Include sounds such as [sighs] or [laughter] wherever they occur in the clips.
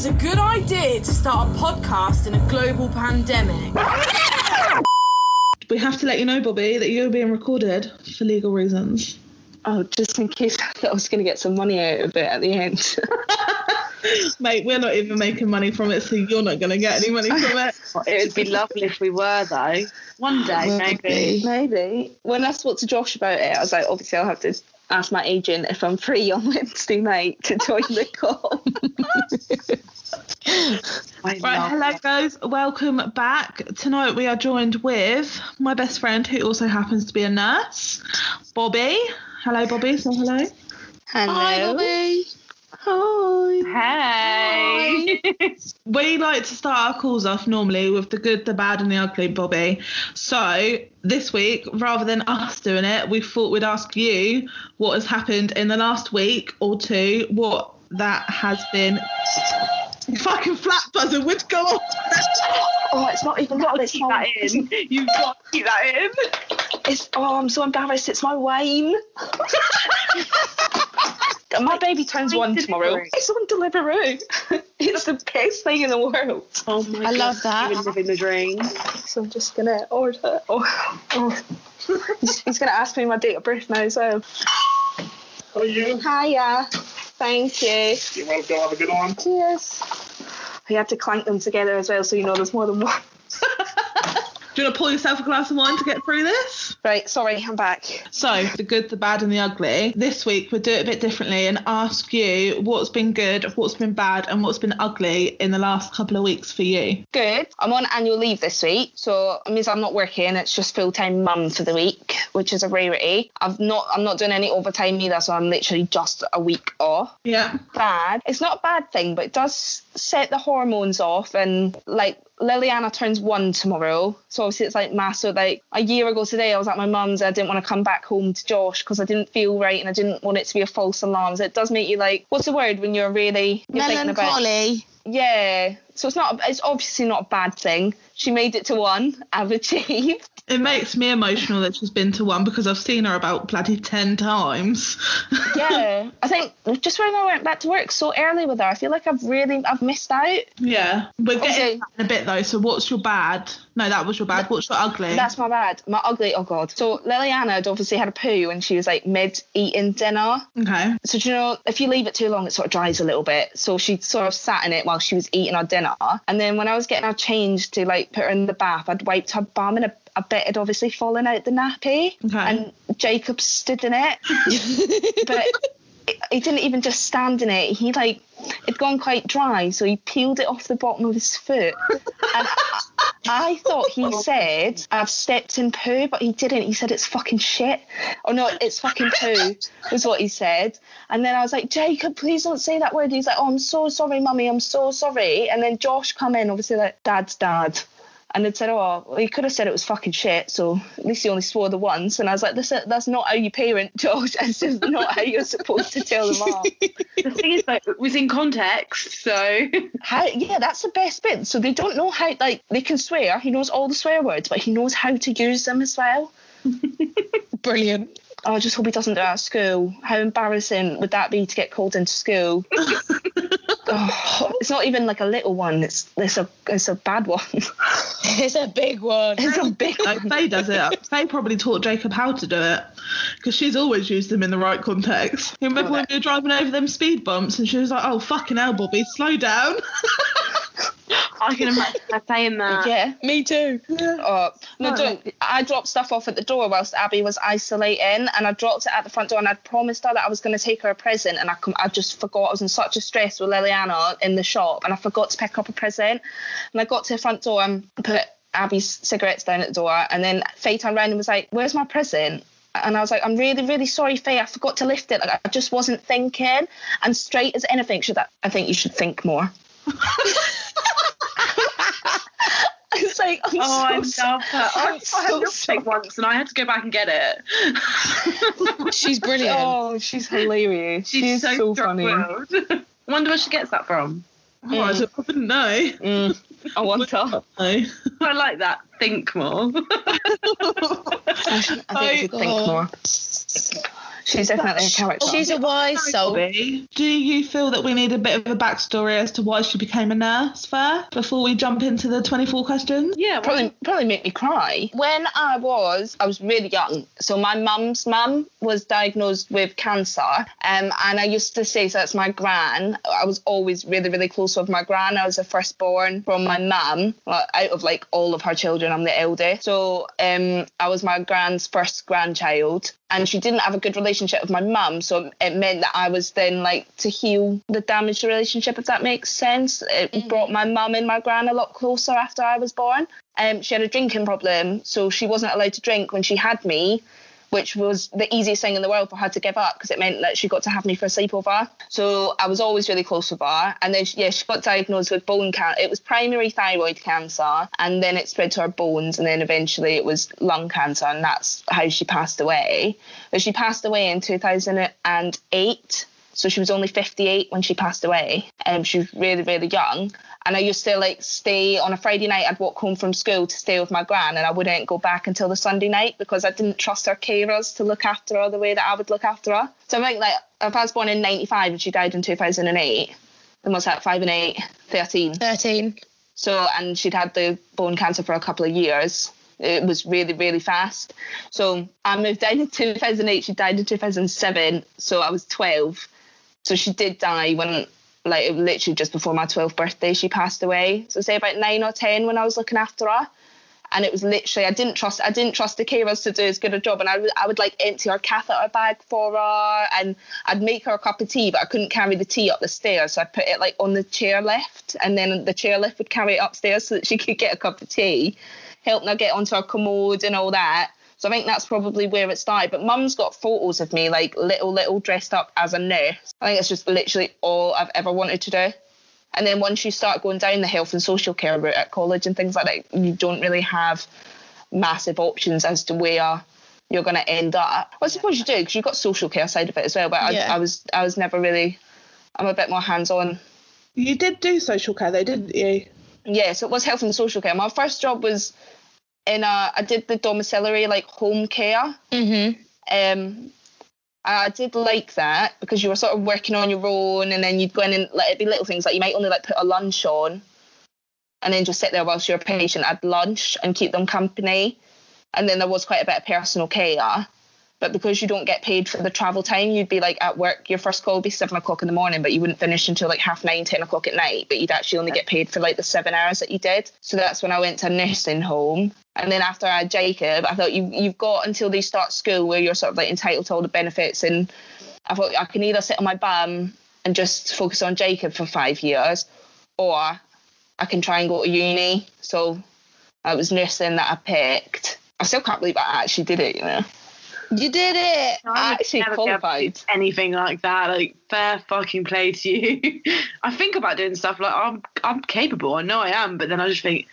was a good idea to start a podcast in a global pandemic. We have to let you know, Bobby, that you're being recorded for legal reasons. Oh, just in case I thought [laughs] I was going to get some money out of it at the end. [laughs] Mate, we're not even making money from it, so you're not going to get any money from it. [laughs] It would be lovely if we were, though. One day, maybe. Maybe. When I spoke to Josh about it, I was like, obviously, I'll have to ask my agent if I'm free on [laughs] Wednesday night to join the [laughs] call. Right, hello it. guys, welcome back. Tonight we are joined with my best friend who also happens to be a nurse, Bobby. Hello, Bobby. So hello. Hello. Hi. Hey. We like to start our calls off normally with the good, the bad, and the ugly, Bobby. So this week, rather than us doing it, we thought we'd ask you what has happened in the last week or two, what that has been. Fucking flat buzzer would go off. Oh, it's not even that. It's keep that in. You've got to keep that in. It's, oh, I'm so embarrassed. It's my wine. [laughs] my baby turns one tomorrow. Deliveroo. It's on Deliveroo. [laughs] it's the best thing in the world. Oh my god. I God, love that. You're living the dream. So I'm just gonna order. Oh, oh. he's, [laughs] he's gonna ask me my date of birth now as well. How are you? Hiya. Thank you. You're welcome. Have a good one. Cheers. You have to clank them together as well, so you know there's more than one. [laughs] Do you want to pour yourself a glass of wine to get through this? Right, sorry, I'm back. So, the good, the bad, and the ugly. This week, we'll do it a bit differently and ask you what's been good, what's been bad, and what's been ugly in the last couple of weeks for you. Good. I'm on annual leave this week, so it means I'm not working. It's just full time mum for the week, which is a rarity. I've not I'm not doing any overtime either, so I'm literally just a week off. Yeah. Bad. It's not a bad thing, but it does set the hormones off and like Liliana turns one tomorrow, so obviously it's like massive. Like a year ago today, I was at my mum's. I didn't want to come back home to Josh because I didn't feel right and I didn't want it to be a false alarm. So it does make you like, what's the word when you're really you're thinking about? Melancholy. Yeah. So it's not. It's obviously not a bad thing. She made it to one. [laughs] I've achieved. It makes me emotional that she's been to one because I've seen her about bloody 10 times. [laughs] Yeah. I think just when I went back to work so early with her, I feel like I've really I've missed out. yeah. We're getting in a bit though. So, what's your bad? No, that was your bad. What's your ugly? That's my bad. My ugly. Oh god. So Liliana had obviously had a poo when she was like mid eating dinner. okay. So do you know if you leave it too long, it sort of dries a little bit. So she sort of sat in it while she was eating her dinner. And then when I was getting her changed to like put her in the bath, I'd wiped her bum and a, a bit had obviously fallen out the nappy. Okay. And Jacob stood in it, [laughs] but he didn't even just stand in it. He like it'd gone quite dry, so he peeled it off the bottom of his foot. And I, thought he said I've stepped in poo, but he didn't. He said it's fucking shit. Oh no, it's fucking poo, was what he said. And then I was like, Jacob, please don't say that word. He's like, Oh, I'm so sorry, mummy. I'm so sorry. And then Josh come in, obviously like, Dad's dad. And they'd said, oh, well, he could have said it was fucking shit, so at least he only swore the once. And I was like, Listen, that's not how you parent, Josh. [laughs] It's just not how you're supposed to tell them off. [laughs] The thing is, like, it was in context, so. [laughs] How, yeah, that's the best bit. So they don't know how, like, they can swear. He knows all the swear words, but he knows how to use them as well. Brilliant. Oh, I just hope he doesn't do it at school. How embarrassing would that be to get called into school? Oh, it's not even like a little one. It's it's a it's a bad one. [laughs] It's a big one. it's a big No, Faye does it. Faye probably taught Jacob how to do it because she's always used them in the right context. You remember when we were driving over them speed bumps and she was like, "Oh fucking hell, Bobby, slow down." [laughs] I can imagine her saying that. Yeah. Me too. Oh, no, don't. I dropped stuff off at the door whilst Abby was isolating, and I dropped it at the front door, and I'd promised her that I was going to take her a present, and I com- I just forgot. I was in such a stress with Liliana in the shop, and I forgot to pick up a present. And I got to the front door and put Abby's cigarettes down at the door, and then Faye turned around and was like, "Where's my present?" And I was like, I'm really, really sorry, Faye. I forgot to lift it. Like, I just wasn't thinking. And straight as anything, should that? I think you should think more. [laughs] It's like, I'm Oh, so I love her. I, I'm I so had a milkshake once and I had to go back and get it. She's brilliant. Oh, she's hilarious. She's, so, funny. [laughs] strong-willed. I wonder where she gets that from. Oh, I don't- I wouldn't know. Mm, I [laughs] want her. No. I like that. Think more. I, [laughs] should, I think I- you should think oh. more. She's definitely a character. She's a wise soul. Bobby, do you feel that we need a bit of a backstory as to why she became a nurse first before we jump into the 24 questions? Yeah, well, probably probably make me cry. When I was I was really young, so my mum's mum was diagnosed with cancer, um, and I used to say so that's my gran. I was always really really close with my gran. I was the firstborn from my mum. Well, out of like all of her children, I'm the eldest. So um, I was my gran's first grandchild. And she didn't have a good relationship with my mum, so it meant that I was then like to heal the damaged relationship, if that makes sense. It brought my mum and my gran a lot closer after I was born. Um, she had a drinking problem, so she wasn't allowed to drink when she had me, which was the easiest thing in the world for her to give up because it meant that she got to have me for a sleepover. So I was always really close with her. And then, yeah, she got diagnosed with bone cancer. It was primary thyroid cancer, and then it spread to her bones, and then eventually it was lung cancer, and that's how she passed away. But she passed away in 2008. So she was only 58 when she passed away. Um, she was really, really young. And I used to like stay on a Friday night. I'd walk home from school to stay with my gran, and I wouldn't go back until the Sunday night because I didn't trust her carers to look after her the way that I would look after her. So I think like if I was born in '95 and she died in 2008, then what's that? Five and eight, 13. 13. So, and she'd had the bone cancer for a couple of years. It was really, really fast. So I moved down in 2008. She died in 2007. So I was 12. So she did die when, like, literally just before my 12th birthday, she passed away. So say about nine or 10 when I was looking after her. And it was literally, I didn't trust, I didn't trust the carers to do as good a job. And I would, I would like empty her catheter bag for her, and I'd make her a cup of tea, but I couldn't carry the tea up the stairs, so I'd put it like on the chair lift, and then the chair lift would carry it upstairs so that she could get a cup of tea, helping her get onto her commode and all that. So I think that's probably where it started. But mum's got photos of me like little, little dressed up as a nurse. I think it's just literally all I've ever wanted to do. And then once you start going down the health and social care route at college and things like that, you don't really have massive options as to where you're going to end up. Well, I suppose you do because you've got social care side of it as well. But Yeah. I, I was I was never really. I'm a bit more hands on. You did do social care though, didn't you? Yeah, so it was health and social care. My first job was in I did the domiciliary like home care. Mm-hmm. um I did like that because you were sort of working on your own and then you'd go in and like it'd be little things like you might only like put a lunch on and then just sit there whilst your patient had lunch and keep them company. And then there was quite a bit of personal care. But because you don't get paid for the travel time, you'd be like at work, your first call would be seven o'clock in the morning, but you wouldn't finish until like half nine, ten o'clock at night. But you'd actually only get paid for like the seven hours that you did. So that's when I went to a nursing home. And then after I had Jacob, I thought you you've got until they start school where you're sort of like entitled to all the benefits. And I thought I can either sit on my bum and just focus on Jacob for five years, or I can try and go to uni. So it was nursing that I picked. I still can't believe I actually did it, you know. You did it. I actually never be able to do qualified. anything like that. Like fair fucking play to you. [laughs] I think about doing stuff like I'm I'm capable. I know I am, but then I just think,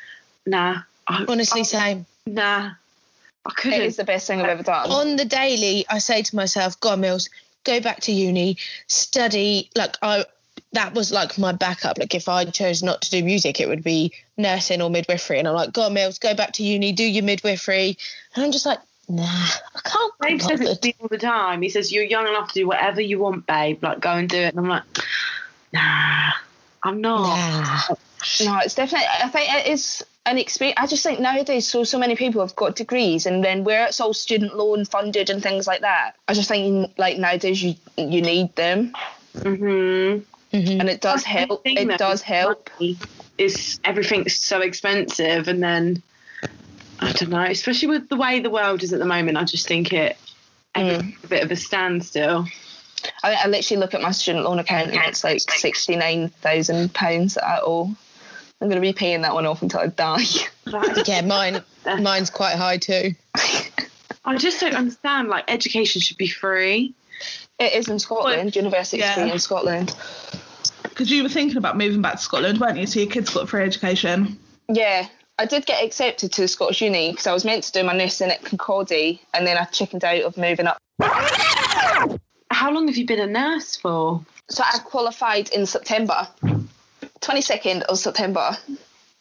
nah. I, Honestly, I- same. nah. I couldn't. is the best thing I've ever done. Uh, On the daily, I say to myself, "God, Mills, go back to uni, study." Like I, that was like my backup. Like if I chose not to do music, it would be nursing or midwifery. And I'm like, "God, Mills, go back to uni, do your midwifery." And I'm just like, "Nah, I can't." be Dave says it to me all the time. He says, You're young enough to do whatever you want, babe. Like, go and do it. And I'm like, Nah, I'm not. Nah. No, it's definitely. I think it is an experience. I just think nowadays, so so many people have got degrees, and then where it's all student loan funded and things like that. I just think like nowadays you you need them, Mm-hmm. Mhm. and it does That's help. thing, It though, does help. money Is everything's so expensive, and then I don't know. Especially with the way the world is at the moment, I just think it everything's a mm. bit of a standstill. I, I literally look at my student loan account and it's like sixty nine thousand pounds that I owe. I'm gonna be paying that one off until I die. Yeah, mine, mine's quite high too. I just don't understand. Like, education should be free. It is in Scotland. University yeah. free in Scotland. Because you were thinking about moving back to Scotland, weren't you? So your kids got free education. Yeah, I did get accepted to Scottish Uni because I was meant to do my nursing at Concordia, and then I chickened out of moving up. How long have you been a nurse for? So I qualified in September, 22nd of September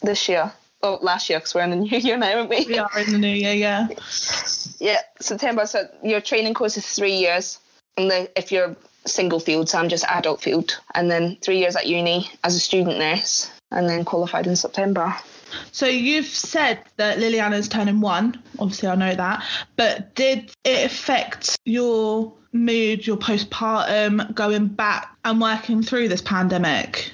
this year. Oh, last year because we're in the [laughs] new year now, aren't we? We are in the new year, yeah. Yeah, September. So your training course is three years. and the, if you're single field, so I'm just adult field, and then three years at uni as a student nurse, and then qualified in September. So you've said that Liliana's turning one. Obviously, I know that. But did it affect your mood, your postpartum, going back and working through this pandemic?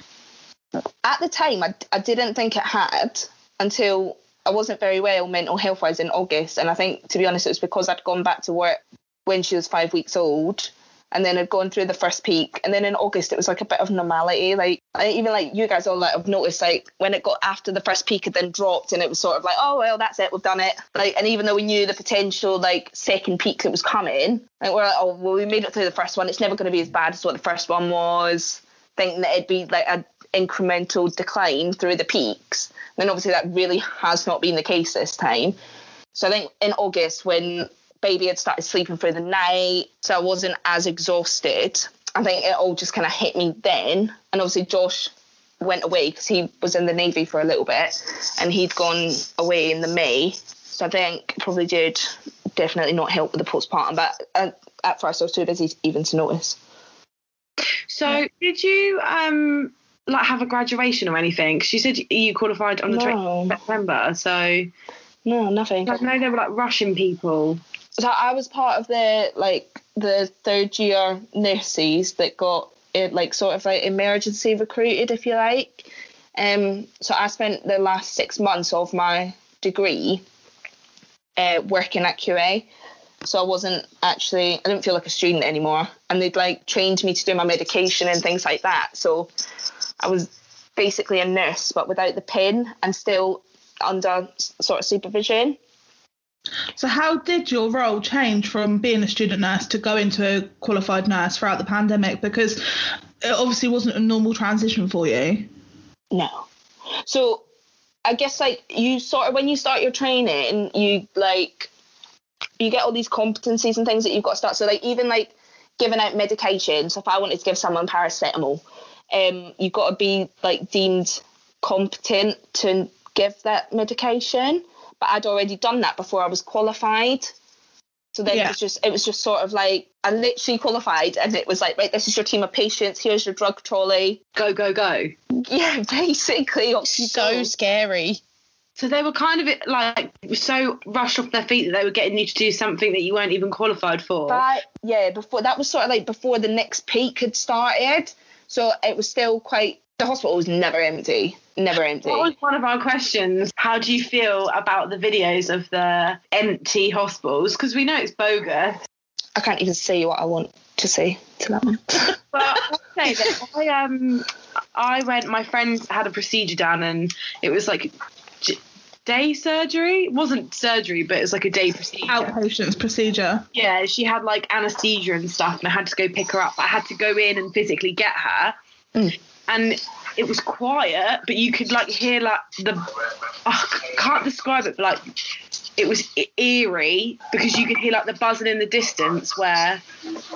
At the time, I, I didn't think it had until I wasn't very well mental health wise in August. And I think, to be honest, it was because I'd gone back to work when she was five weeks old and then had gone through the first peak and then in august it was like a bit of normality like even like you guys all like have noticed like when it got after the first peak it then dropped and it was sort of like oh well that's it we've done it. Like and even though we knew the potential like second peak that was coming like we're like oh well we made it through the first one it's never going to be as bad as what the first one was. Thinking that it'd be like a incremental decline through the peaks. And then obviously that really has not been the case this time. So i think in august when baby had started sleeping through the night, so I wasn't as exhausted. I think it all just kind of hit me then. And obviously, Josh went away because he was in the Navy for a little bit and he'd gone away in the May. So I think probably did definitely not help with the postpartum, but at, at first I was too busy even to notice. So did you um like have a graduation or anything? you said you qualified on the No. 20th of September, so No, nothing. I know they were like rushing people. So I was part of the like the third year nurses that got it like sort of like emergency recruited if you like. Um so I spent the last six months of my degree uh, working at QA. So I wasn't actually I didn't feel like a student anymore. And they'd like trained me to do my medication and things like that. So I was basically a nurse but without the pin and still under sort of supervision. So how did your role change from being a student nurse to go into a qualified nurse throughout the pandemic? Because it obviously wasn't a normal transition for you. No. So I guess like you sort of when you start your training, you like you get all these competencies and things that you've got to start. So like even like giving out medication. So if I wanted to give someone paracetamol, um, you've got to be like deemed competent to give that medication. But I'd already done that before I was qualified. So then Yeah. it was just it was just sort of like I literally qualified and it was like, right, this is your team of patients, here's your drug trolley. Go, go, go. [laughs] Yeah, basically. So scary. So they were kind of like so rushed off their feet that they were getting you to do something that you weren't even qualified for. But yeah, before that was sort of like before the next peak had started. So it was still quite the hospital was never empty. Never empty. What was one of our questions? How do you feel about the videos of the empty hospitals? Because we know it's bogus. I can't even see what I want to see to that one. [laughs] But I'll say that I um I went. My friend had a procedure done, and it was like day surgery. It wasn't surgery, but it was like a day procedure. Outpatients procedure. Yeah, she had like anesthesia and stuff, and I had to go pick her up. I had to go in and physically get her, Mm. And it was quiet, but you could like hear like the I c- can't describe it, but like it was eerie because you could hear like the buzzing in the distance where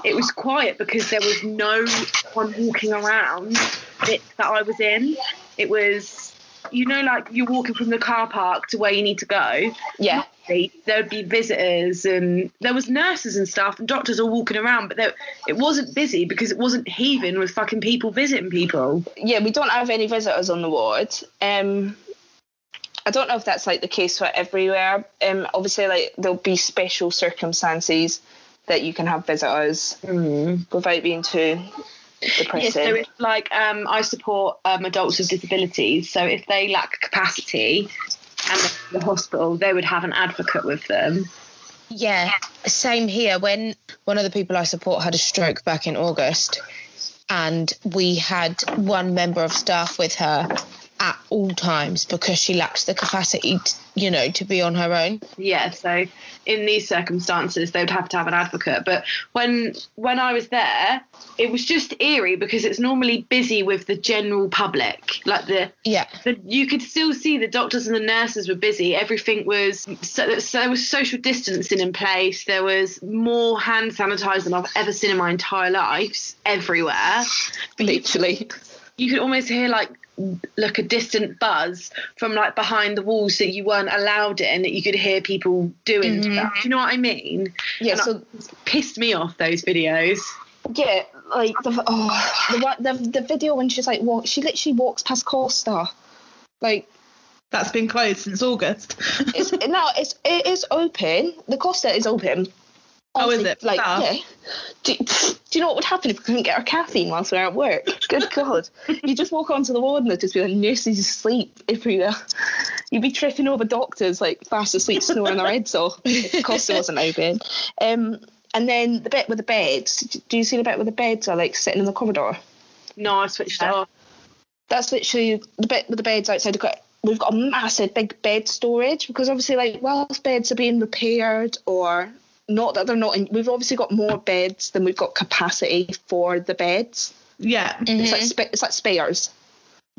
it was quiet because there was no one walking around it that I was in. It was you know like you're walking from the car park to where you need to go Yeah. There would be visitors and there was nurses and stuff and doctors all walking around but there, it wasn't busy because it wasn't heaving with fucking people visiting people Yeah, we don't have any visitors on the ward. Um I don't know if that's like the case for everywhere. Um obviously like there'll be special circumstances that you can have visitors without being too yeah, depressing. so it's like um, I support um, adults with disabilities so if they lack capacity and the hospital they would have an advocate with them Yeah, same here. When one of the people I support had a stroke back in August, and we had one member of staff with her at all times because she lacks the capacity, t you know, to be on her own. yeah so in these circumstances they would have to have an advocate but when when i was there it was just eerie because it's normally busy with the general public like the Yeah, the, you could still see the doctors and the nurses were busy. Everything was so, so there was social distancing in place. There was more hand sanitizer than I've ever seen in my entire life, everywhere. Literally. you could almost hear like like a distant buzz from like behind the walls that you weren't allowed in that you could hear people doing mm-hmm. stuff. Do you know what I mean? Yeah, And so it pissed me off those videos. yeah, like the oh the the the video when she's like walk, she literally walks past Costa, like That's been closed since August. it's [laughs] no, it's it is open. The Costa is open. Oh, is it? Like, Staff? yeah. Do, do you know what would happen if we couldn't get our caffeine whilst we we're at work? Good [laughs] God. You just walk onto the ward and there'd just be like nurses asleep everywhere. You'd be tripping over doctors like fast asleep, snoring their heads off Of course, Costa wasn't open. Um, and then the bit with the beds. Do you see the bit where the beds are like sitting in the corridor? No, I switched it off. that's literally the bit with the beds outside. We've got, we've got a massive big bed storage because obviously, like, whilst beds are being repaired or not that they're not in, we've obviously got more beds than we've got capacity for the beds. yeah. It's like mm-hmm. spa- it's like spares.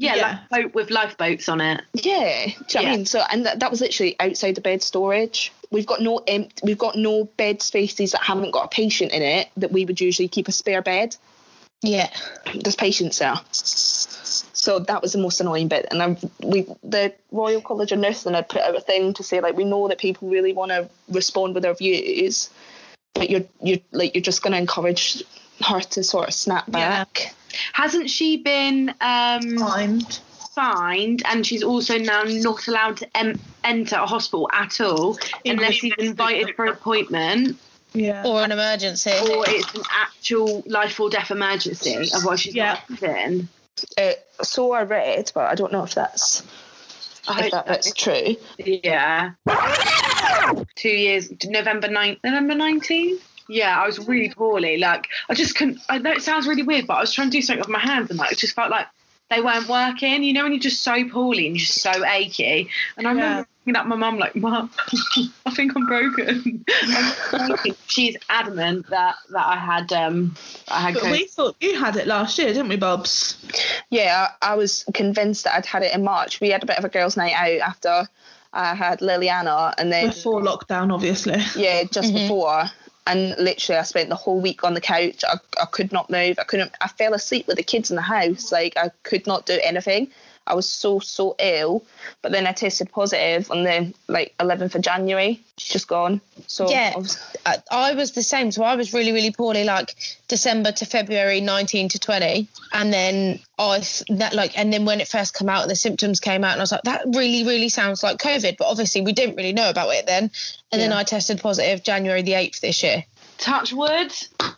Yeah, Yeah. like boat with lifeboats on it. Yeah, do you know what I Yeah. mean? So, and that, that was literally outside the bed storage. We've got no empty we've got no bed spaces that haven't got a patient in it that we would usually keep a spare bed. Yeah. there's patients there. So that was the most annoying bit. And I've, we, the Royal College of Nursing had put out a thing to say like we know that people really want to respond with their views, but you're you're like you're just going to encourage her to sort of snap back. Yeah. back. Hasn't she been um, Mind. fined and she's also now not allowed to em- enter a hospital at all unless she's invited for an appointment Yeah. Or an emergency. or it's an actual life or death emergency. Otherwise, she's Yeah. not in. Uh, so I read, but I don't know if that's I if that bit's true. Yeah. Two years, November 9th, November 19th? Yeah, I was really poorly. Like, I just couldn't, I know it sounds really weird, but I was trying to do something with my hands and like, it just felt like they weren't working. You know, when you're just so poorly and you're just so achy. And I remember Yeah. Looking at my mum like, Mum, [laughs] I think I'm broken. She's adamant that, that I had, um, I had But COVID. we thought you had it last year, didn't we, Bobs? Yeah, I, I was convinced that I'd had it in March. We had a bit of a girls' night out after I had Liliana, and then Before lockdown, obviously. Yeah, just before. And literally, I spent the whole week on the couch. I, I could not move. I couldn't. I fell asleep with the kids in the house. Like I could not do anything. I was so so ill. But then I tested positive on the like 11th of January. She's just gone. So Yeah. I was- I, I was the same. So I was really, really poorly, like December to February 19 to 20. And then I, th- that like, and then when it first came out and the symptoms came out, and I was like, that really, really sounds like COVID. But obviously, we didn't really know about it then. And then I tested positive January the 8th this year. Touch wood,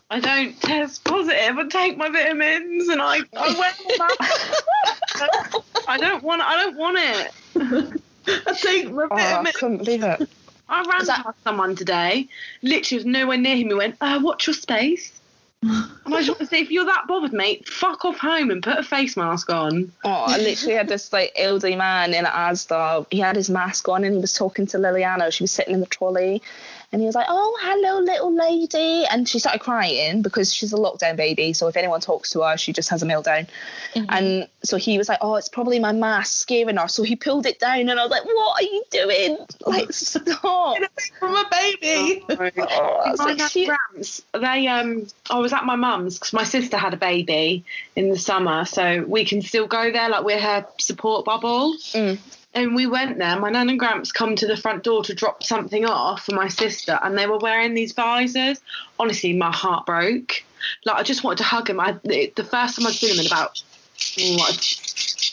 I don't test positive. I take my vitamins and I, I wear them. [laughs] I don't want. I don't want it. I think my oh, I couldn't believe it. I ran that- past someone today. Literally was nowhere near him. He went, uh, "Watch your space." And I just want to say, if you're that bothered, mate, fuck off home and put a face mask on. Oh, I literally had this like elderly man in Asda. He had his mask on and he was talking to Liliana. She was sitting in the trolley, and he was like, "Oh, hello, little lady," and she started crying because she's a lockdown baby. So if anyone talks to her, she just has a meltdown. And so he was like, "Oh, it's probably my mask scaring her." So he pulled it down, and I was like, "What are you doing? Like, [laughs] stop!" from a baby. Oh, I was [laughs] My like, nan she- Gramps, they um, I was at my mum's because my sister had a baby in the summer, so we can still go there. Like we're her support bubble. Mm. And we went there. My nan and Gramps come to the front door to drop something off for my sister, and they were wearing these visors. Honestly, my heart broke. Like I just wanted to hug him. I the the first time I'd seen him in about what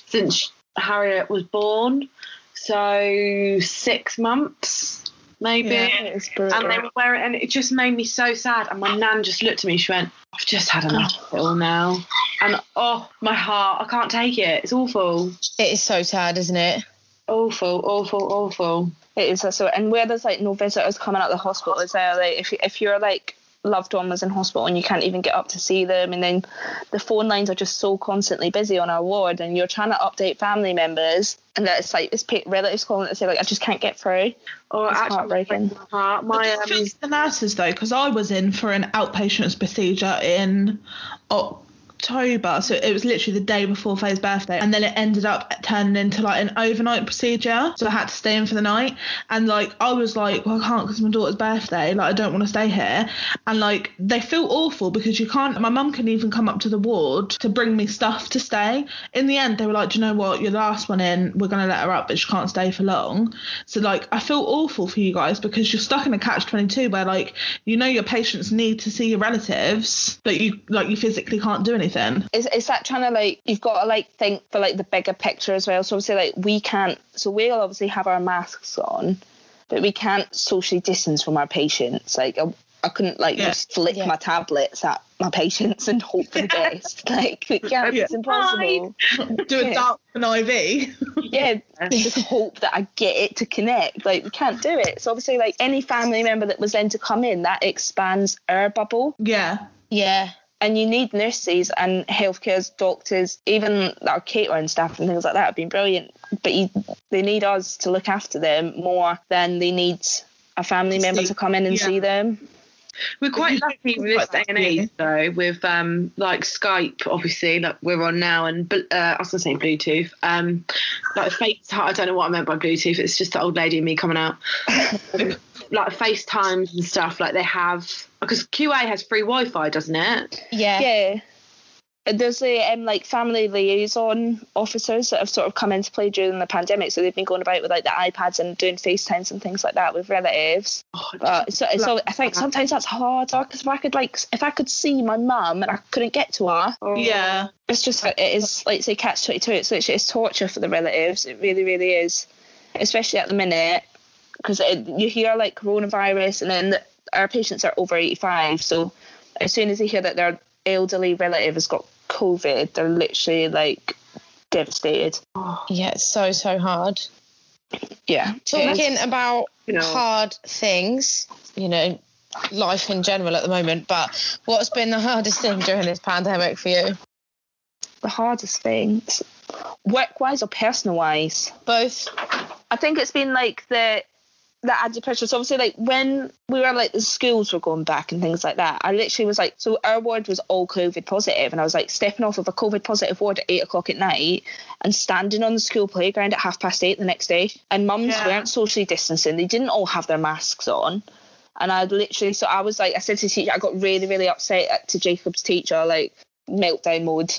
since Harriet was born, so six months maybe. Yeah. And they were wearing, and it just made me so sad. And my nan just looked at me. She went, "I've just had enough oh. of it all now." And oh, my heart, I can't take it. It's awful, It is so sad, isn't it? Awful, awful, awful. It is so, and where there's like no visitors coming out of the hospital, is there like if if you're like loved one was in hospital and you can't even get up to see them, and then the phone lines are just so constantly busy on our ward, and you're trying to update family members, and that it's like it's pa- relatives calling to say like I just can't get through. Or It's actually, heartbreaking. my heart, my um, the nurses though, because I was in for an outpatients procedure in o- October, so it was literally the day before Faye's birthday, and then it ended up turning into like an overnight procedure. So I had to stay in for the night, and like I was like, well, I can't because my daughter's birthday. Like I don't want to stay here, and like they feel awful because you can't. My mum couldn't even come up to the ward to bring me stuff to stay. In the end, they were like, do you know what? You're the last one in. We're gonna let her up, but she can't stay for long. So like I feel awful for you guys because you're stuck in a catch twenty two where like you know your patients need to see your relatives, but you like you physically can't do anything. Is, is that trying to like you've got to like think for like the bigger picture as well? So obviously like we can't. So we'll obviously have our masks on, but we can't socially distance from our patients. Like I, I couldn't like Yeah. just flick Yeah. my tablets at my patients and hope for the best. [laughs] Like we can't. Yeah. It's impossible. Do a Yeah. dart with an IV. yeah, just hope that I get it to connect. Like we can't do it. So obviously, like any family member that was then to come in, that expands our bubble. yeah. Yeah. And you need nurses and healthcare doctors, even our catering staff and things like that have been brilliant. But you, they need us to look after them more than they need a family member to come in and yeah. see them. We're quite lucky with this day and age, though, with um like Skype, obviously, like we're on now, and uh, I was gonna say Bluetooth, um, like FaceTime. I don't know what I meant by Bluetooth. It's just the old lady and me coming out. [laughs] like FaceTimes and stuff. Like they have because QA has free Wi-Fi, doesn't it? Yeah. Yeah. There's the um, like family liaison officers that have sort of come into play during the pandemic. So they've been going about with like the iPads and doing FaceTimes and things like that with relatives. Oh, But so, so I think sometimes that's harder because if I could like if I could see my mum and I couldn't get to her, Yeah. it's just it is like say catch twenty two. It's literally it's torture for the relatives. It really really is, especially at the minute because uh, you hear like coronavirus and then the, our patients are over eighty five. So as soon as they hear that their elderly relative has got COVID, they're literally like devastated. Yeah. It's so so hard. Yeah. Talking about You know. hard things, you know, life in general at the moment. But what's been the hardest thing during this pandemic for you? the hardest things, work wise or personal wise. Both. I think it's been like the the added pressure. So obviously, like when we were like the schools were going back and things like that, I literally was like, so our ward was all COVID positive, and I was like stepping off of a COVID positive ward at eight o'clock at night and standing on the school playground at half past eight the next day. And mums Yeah. weren't socially distancing; they didn't all have their masks on. And I literally, so I was like, I said to the teacher, I got really, really upset at, to Jacob's teacher, like meltdown mode.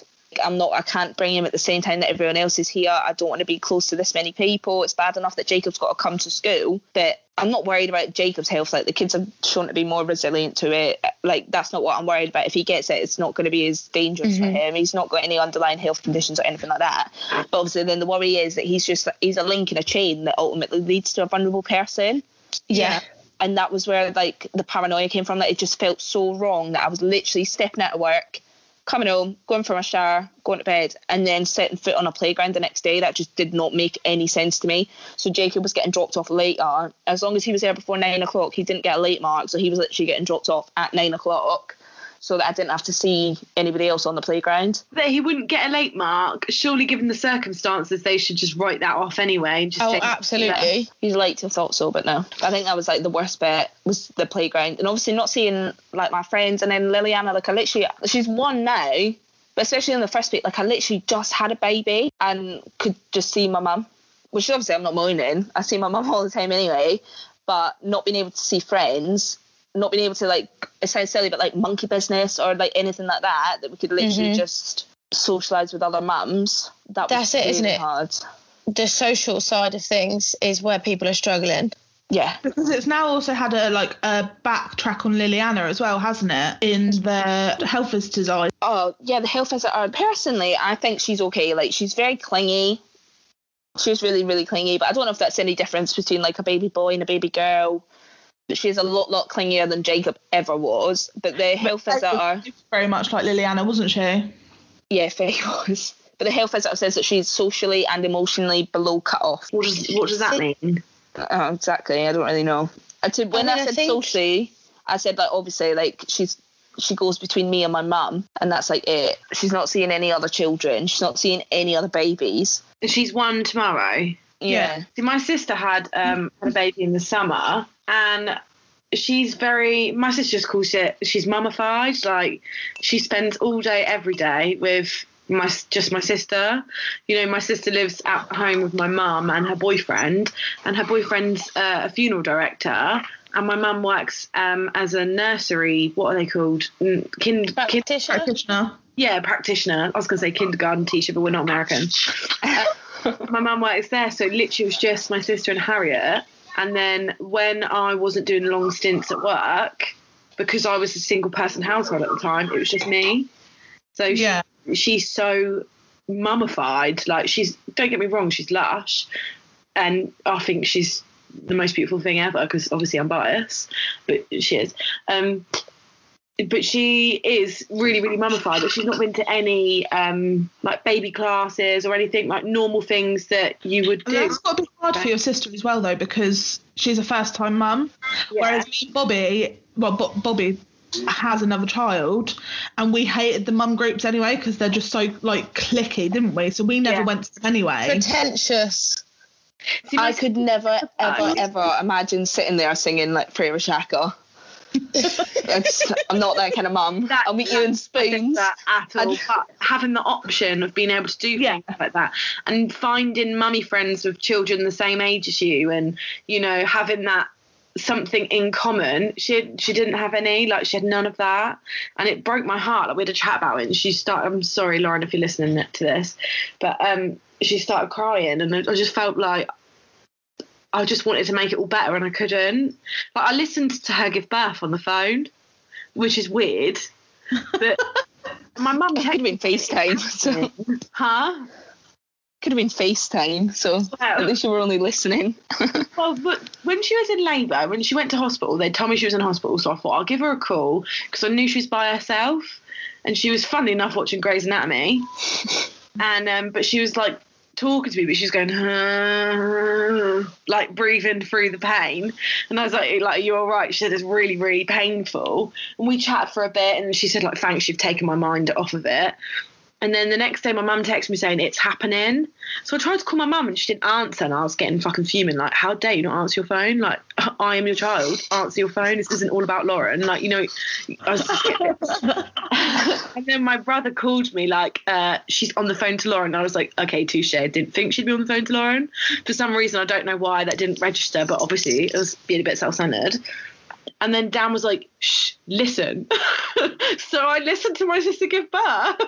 I'm not, I can't bring him at the same time that everyone else is here. I don't want to be close to this many people. It's bad enough that Jacob's got to come to school, but I'm not worried about Jacob's health. Like the kids have shown to be more resilient to it. Like that's not what I'm worried about. If he gets it, it's not going to be as dangerous for mm-hmm. him. He's not got any underlying health conditions or anything like that. But obviously, then the worry is that he's just he's a link in a chain that ultimately leads to a vulnerable person Yeah. and that was where like the paranoia came from that it just felt so wrong that I was literally stepping out of work coming home going for my shower going to bed and then setting foot on a playground the next day that just did not make any sense to me. So Jacob was getting dropped off later. As long as he was there before nine o'clock he didn't get a late mark so he was literally getting dropped off at nine o'clock so that I didn't have to see anybody else on the playground That he wouldn't get a late mark. Surely, given the circumstances, they should just write that off anyway. And just Oh, absolutely. Like to have thought so, but no. I think that was like the worst bit was the playground, and obviously not seeing like my friends. And then Liliana, like I literally, she's one now, but especially in the first week, like I literally just had a baby and could just see my mum, which obviously I'm not moaning. I see my mum all the time anyway, but not being able to see friends, not being able to like it sounds silly, but like monkey business or like anything like that that we could literally Mhm. just socialize with other mums. That was That's it, isn't it? Hard. The social side of things is where people are struggling. Yeah. Because it's now also had a like a backtrack on Liliana as well, hasn't it? In the health visitors eyes. Oh yeah, the health visitor. Personally, I think she's okay. Like she's very clingy. She's really, really clingy. But I don't know if that's any difference between like a baby boy and a baby girl. But she's a lot, lot clingier than Jacob ever was. But the health visitor, Very much like Liliana, wasn't she? yeah, [laughs] Faye was. But the health visitor says that she's socially and emotionally below cut off. What does what does that mean? Oh, exactly. I don't really know. And to, when I, mean, I said think- socially, I said like obviously like she's she goes between me and my mum, and that's like it. She's not seeing any other children. She's not seeing any other babies. She's one tomorrow. Yeah. See, my sister had um had a baby in the summer, and she's very. My sister just calls it. She's mummified. Like she spends all day, every day with my just my sister. You know, my sister lives at home with my mum and her boyfriend, and her boyfriend's uh, a funeral director. And my mum works um, as a nursery. What are they called? Kind, kind, Practitioner. Practitioner. yeah, practitioner. I was going to say kindergarten teacher, but we're not American. [laughs] Uh, my mum works there, so literally it was just my sister and Harriet. And then when I wasn't doing long stints at work, because I was a single person household at the time, it was just me. So she- Yeah. she's so mummified. Like she's don't get me wrong, she's lush, and I think she's the most beautiful thing ever. Because obviously I'm biased, but she is. Um, but she is really, really mummified. But she's not been to any um, like baby classes or anything like normal things that you would do. that's got to be hard for your sister as well, though, because she's a first time mum. Whereas me and Bobby, well, Bo- Bobby has another child, and we hated the mum groups anyway because they're just so like clicky, didn't we? So we never Yeah. went to them anyway. Pretentious. See, I could never, ever, ever imagine sitting there singing like Frère Jacques. [laughs] I'm not that kind of mum. That- I'll meet you in spoons. at all. And- But having the option of being able to do Yeah. things like that and finding mummy friends with children the same age as you and, you know, having that something in common. She she didn't have any, like she had none of that. And it broke my heart. Like we had a chat about it and she started I'm sorry, Lauren, if you're listening to this. But um she started crying and I just felt like I just wanted to make it all better and I couldn't. Like I listened to her give birth on the phone, which is weird. But [laughs] my mum could have been FaceTime. So Huh? could have been FaceTime. So at least you were only listening. [laughs] well, but when she was in labour, when she went to hospital, they told me she was in hospital, so I thought I'll give her a call because I knew she was by herself, and she was funny enough watching Grey's Anatomy, [laughs] and um, but she was like talking to me, but she was going like breathing through the pain, and I was like, like, you're you all right? She said it's really, really painful, and we chatted for a bit, and she said like, thanks, you've taken my mind off of it. And then the next day, my mum texted me saying it's happening. So I tried to call my mum and she didn't answer, and I was getting fucking fuming. Like, how dare you not answer your phone? Like, [laughs] I am your child. Answer your phone. This isn't all about Lauren. Like, you know, I was just [laughs] and then my brother called me like, uh, she's on the phone to Lauren. I was like, okay, touche. I didn't think she'd be on the phone to Lauren for some reason. I don't know why that didn't register, but obviously it was being a bit self-centered. And then Dan was like, shh, listen. [laughs] so I listened to my sister give birth.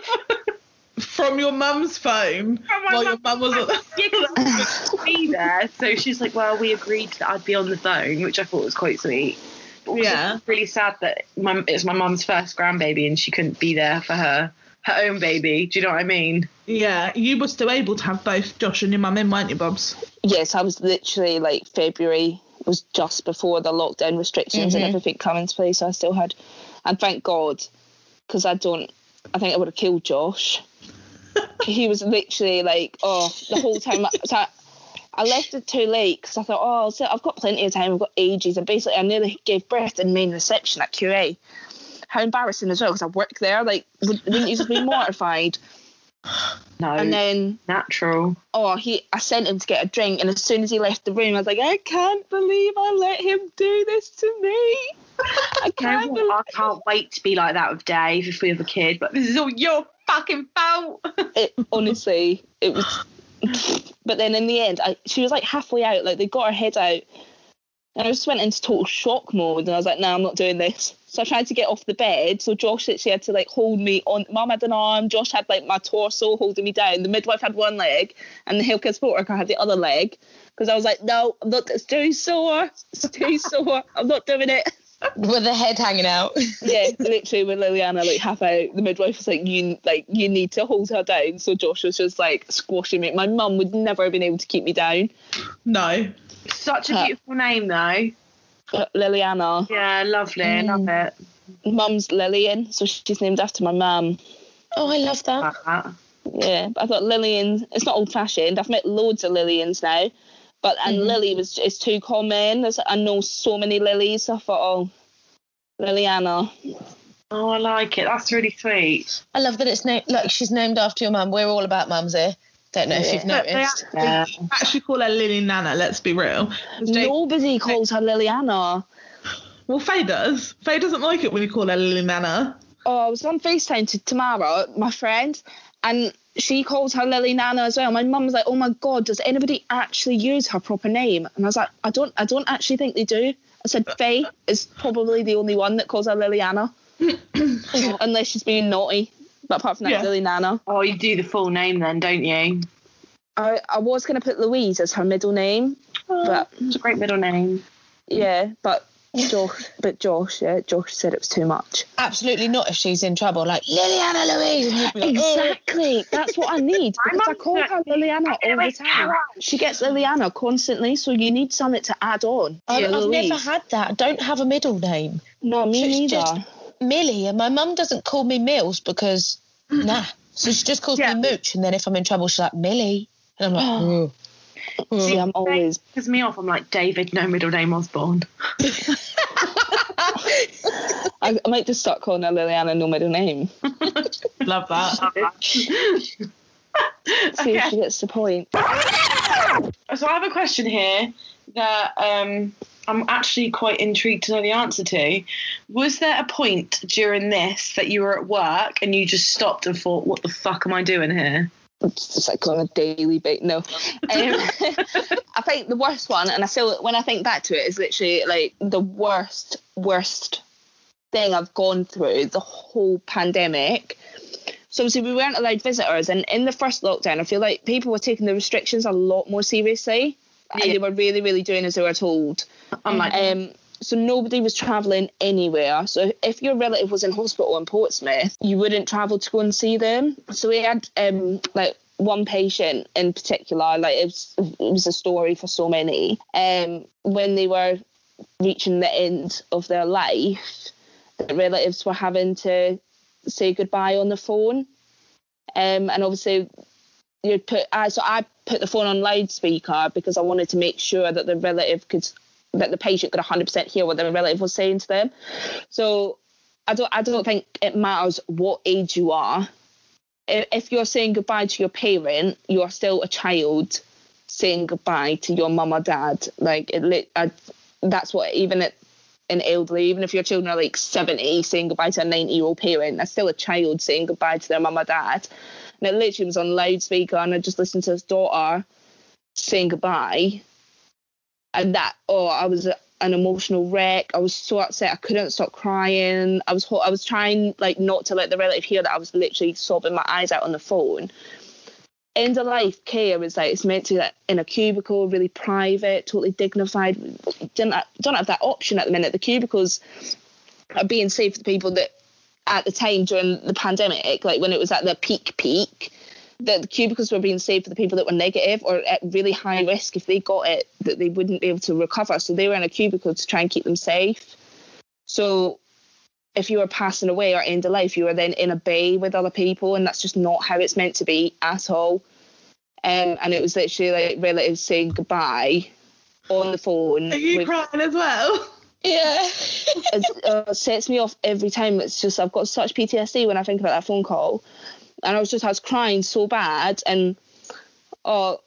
From your mum's phone From my while your mum was on yeah, 'cause I be [laughs] there. So she's like, well, we agreed that I'd be on the phone, which I thought was quite sweet. But also Yeah. really sad that mum, it's my mum's first grandbaby and she couldn't be there for her her own baby. Do you know what I mean? Yeah, you were still able to have both Josh and your mum in, weren't you, Bobs? yes, I was literally like February was just before the lockdown restrictions and Mhm. everything come into place. I still had, and thank God, because I don't. I think I would have killed Josh. [laughs] he was literally like, oh, the whole time. So I, I left it too late because I thought, oh, so I've got plenty of time. I've got ages, and basically, I nearly gave birth in main reception at QA. How embarrassing as well, because I work there. Like, would- wouldn't you just be mortified? [sighs] No, And then natural. oh he I sent him to get a drink and as soon as he left the room I was like I can't believe I let him do this to me [laughs] I can't I can't wait to be like that with Dave if we have a kid. But this is all your fucking fault. [laughs] it honestly it was but then in the end I she was like halfway out like they got her head out and I just went into total shock mode and I was like no I'm not doing this so I tried to get off the bed so Josh actually had to like hold me on mum had an arm Josh had like my torso holding me down the midwife had one leg and the healthcare support worker had the other leg because I was like no I'm not it's too sore it's too sore I'm not doing it [laughs] With the head hanging out. yeah, literally with Liliana like half out, the midwife was like, "You like you need to hold her down." So Josh was just like squashing me. My mum would never have been able to keep me down. No. Such a Uh, beautiful name, though. But Liliana, Yeah, lovely. I love it. mum's Lillian, so she's named after my mum. Oh, I love that. Like that. Yeah, but I thought Lillian. It's not old fashioned. I've met loads of Lillians now, but and mm-hmm. Lily was is too common. There's, I know so many Lilies. So I thought, oh, Liliana. Oh, I like it. That's really sweet. I love that it's named like she's named after your mum. We're all about mums here. Don't know if Yeah. you've Look, they noticed. actually, Yeah. actually call her Lily Nana, let's be real. 'Cause Jake- Nobody calls her Liliana. Well, Faye does. Faye doesn't like it when you call her Lily Nana. Oh, I was on FaceTime to Tamara, my friend, and she calls her Lily Nana as well. My mum was like, "Oh my god, does anybody actually use her proper name?" And I was like, "I don't, I don't actually think they do." I said, "Faye is probably the only one that calls her Liliana, [coughs] [coughs] unless she's being naughty." But apart from that, Yeah. Lily Nana. Oh, you do the full name then, don't you? I, I was gonna put Louise as her middle name, oh, but It's a great middle name. yeah, but Josh, but Josh, yeah, Josh said it was too much. Absolutely not if she's in trouble, like Liliana Louise. And you'd be like, "Oh." Exactly. That's what I need. Because I call her Liliana all the time. She gets Liliana constantly, so you need something to add on. I've, Yeah, I've never had that. I don't have a middle name. No, me It's neither. just Millie, and my mum doesn't call me Mills because nah. Mm. So she just calls Yeah. me Mooch, and then if I'm in trouble, she's like Millie, and I'm like, oh. See, I'm always. Pisses me off. I'm like David, no middle name Osborne. [laughs] I, I might just start calling her Liliana, no middle name. [laughs] Love that. [laughs] See if she gets the point. So I have a question here that um, I'm actually quite intrigued to know the answer to. Was there a point during this that you were at work and you just stopped and thought, "What the fuck am I doing here?" It's just like on a daily bait. No, um, [laughs] I think the worst one, and I still when I think back to it, is literally like the worst, worst thing I've gone through the whole pandemic. So obviously we weren't allowed visitors, and in the first lockdown, I feel like people were taking the restrictions a lot more seriously, and they were really, really doing as they were told. Um, so nobody was travelling anywhere. So if your relative was in hospital in Portsmouth, you wouldn't travel to go and see them. So we had um like one patient in particular, like it was, it was a story for so many. Um, when they were reaching the end of their life, the relatives were having to say goodbye on the phone. Um, and obviously you'd put I so I put the phone on loudspeaker because I wanted to make sure that the relative could that the patient could 100% hear what their relative was saying to them. So I don't I don't think it matters what age you are. If you're saying goodbye to your parent, you are still a child saying goodbye to your mum or dad. Like it, I, that's what even at an elderly, even if your children are like 70, saying goodbye to a 90 year old parent, that's still a child saying goodbye to their mum or dad. And it literally was on loudspeaker, and I just listened to his daughter saying goodbye. And that, oh, I was an emotional wreck. I was so upset. I couldn't stop crying. I was, I was trying like not to let the relative hear that I was literally sobbing my eyes out on the phone. End of life care is like it's meant to be like in a cubicle, really private, totally dignified. Don't don't have that option at the minute. The cubicles are being saved for the people that at the time during the pandemic, like when it was at the peak peak, that the cubicles were being saved for the people that were negative or at really high risk if they got it that they wouldn't be able to recover. So they were in a cubicle to try and keep them safe. So if you were passing away or end of life, you were then in a bay with other people, and that's just not how it's meant to be at all. Um, and it was literally like relatives saying goodbye on the phone. Are you with- crying as well? [laughs] yeah. it uh, sets me off every time. It's just I've got such PTSD when I think about that phone call, and I was just I was crying so bad. And oh,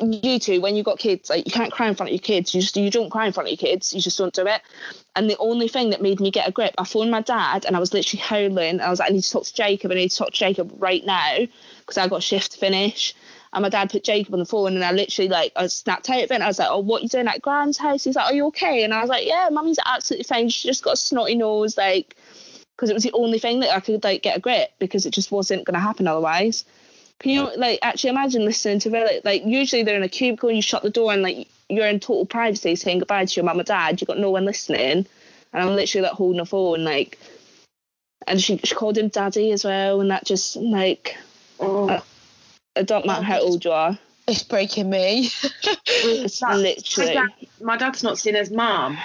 you two, when you got kids, like you can't cry in front of your kids. You just you don't cry in front of your kids. You just don't do it. And the only thing that made me get a grip, I phoned my dad, and I was literally howling. I was like, I need to talk to Jacob. I need to talk to Jacob right now because I got a shift to finish. And my dad put Jacob on the phone, and I literally like I snapped out of it. And I was like, "Oh, what are you doing at Grand's house?" He's like, "Are you okay?" And I was like, "Yeah, mummy's absolutely fine. She just got a snotty nose, like." Because it was the only thing that I could like get a grip because it just wasn't going to happen otherwise. Can you like actually imagine listening to really like usually they're in a cubicle and you shut the door and like you're in total privacy saying goodbye to your mum and dad. You got no one listening, and I'm literally like holding a phone like, and she she called him daddy as well, and that just like oh, it don't matter how old you are. It's breaking me. [laughs] It's my, literally dad, my dad's not seen his mum.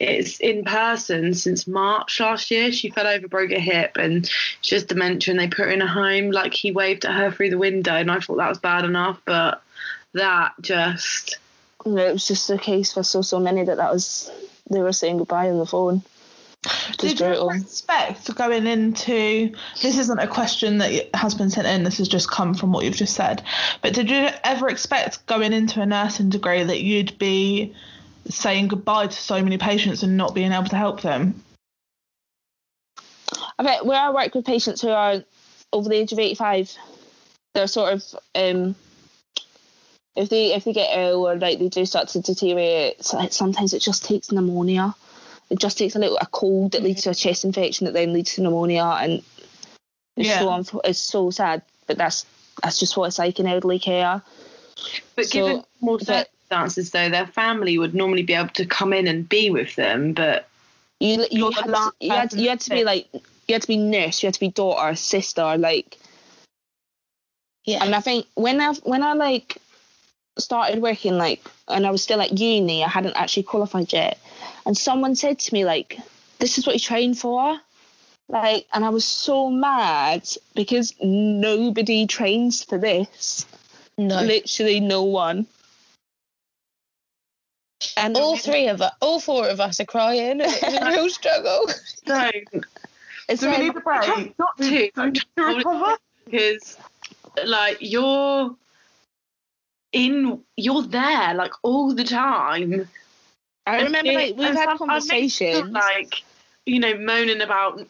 It's in person since March last year. She fell over, broke her hip, and she has dementia. And they put her in a home. Like he waved at her through the window, and I thought that was bad enough. But that just you know, it was just a case for so so many that that was they were saying goodbye on the phone. Just Did you brutal. ever expect going into this isn't a question that has been sent in, this has just come from what you've just said. But did you ever expect going into a nursing degree that you'd be saying goodbye to so many patients and not being able to help them. I bet where I work with patients who are over the age of 85, they're sort of um, if they if they get ill or like they do start to deteriorate, like sometimes it just takes pneumonia. It just takes a little a cold that leads to a chest infection that then leads to pneumonia, and it's Yeah. so unf- it's so sad. But that's that's just what it's like in elderly care. But So, given more but- circumstances, though, their family would normally be able to come in and be with them. But You you had, to, you, had, you had to be like you had to be nurse, you had to be daughter, sister, like Yeah. And I think when I when I like started working like and I was still at uni, I hadn't actually qualified yet. And someone said to me like, "This is what you train for." Like, and I was so mad because nobody trains for this. no. Literally no one. And all three of us, all four of us are crying. It's a real struggle. don't. it's Do we like- need a break? Not to. To recover? because like you're in you're there like all the time I remember like we've had some- I make conversations. like you know moaning about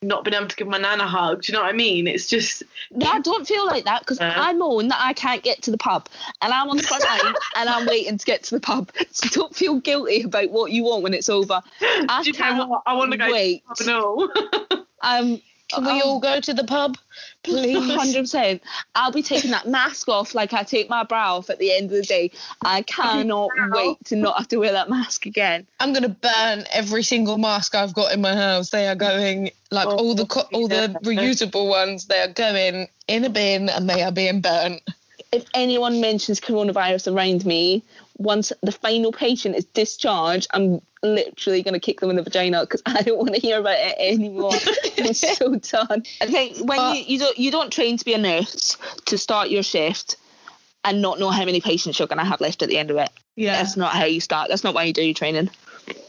not being able to give my nan a hug do you know what i mean it's just No, I don't feel like that because. I moan that I can't get to the pub and I'm on the front line and I'm waiting to get to the pub. [laughs] So don't feel guilty about what you want when it's over. I do you know can't what i want to go wait. to the pub and all. [laughs] Um, Can we all oh. go to the pub, please? Hundred percent. I'll be taking that mask off like I take my brow off at the end of the day. I cannot [laughs] wait to not have to wear that mask again. I'm gonna burn every single mask I've got in my house. They are going like Oh, all the co- all the reusable ones. They are going in a bin and they are being burnt. If anyone mentions coronavirus around me, once the final patient is discharged, I'm literally going to kick them in the vagina because I don't want to hear about it anymore. [laughs] I'm so done. I think when But- you, you don't you don't train to be a nurse to start your shift and not know how many patients you're going to have left at the end of it. Yeah. That's not how you start. That's not why you do your training.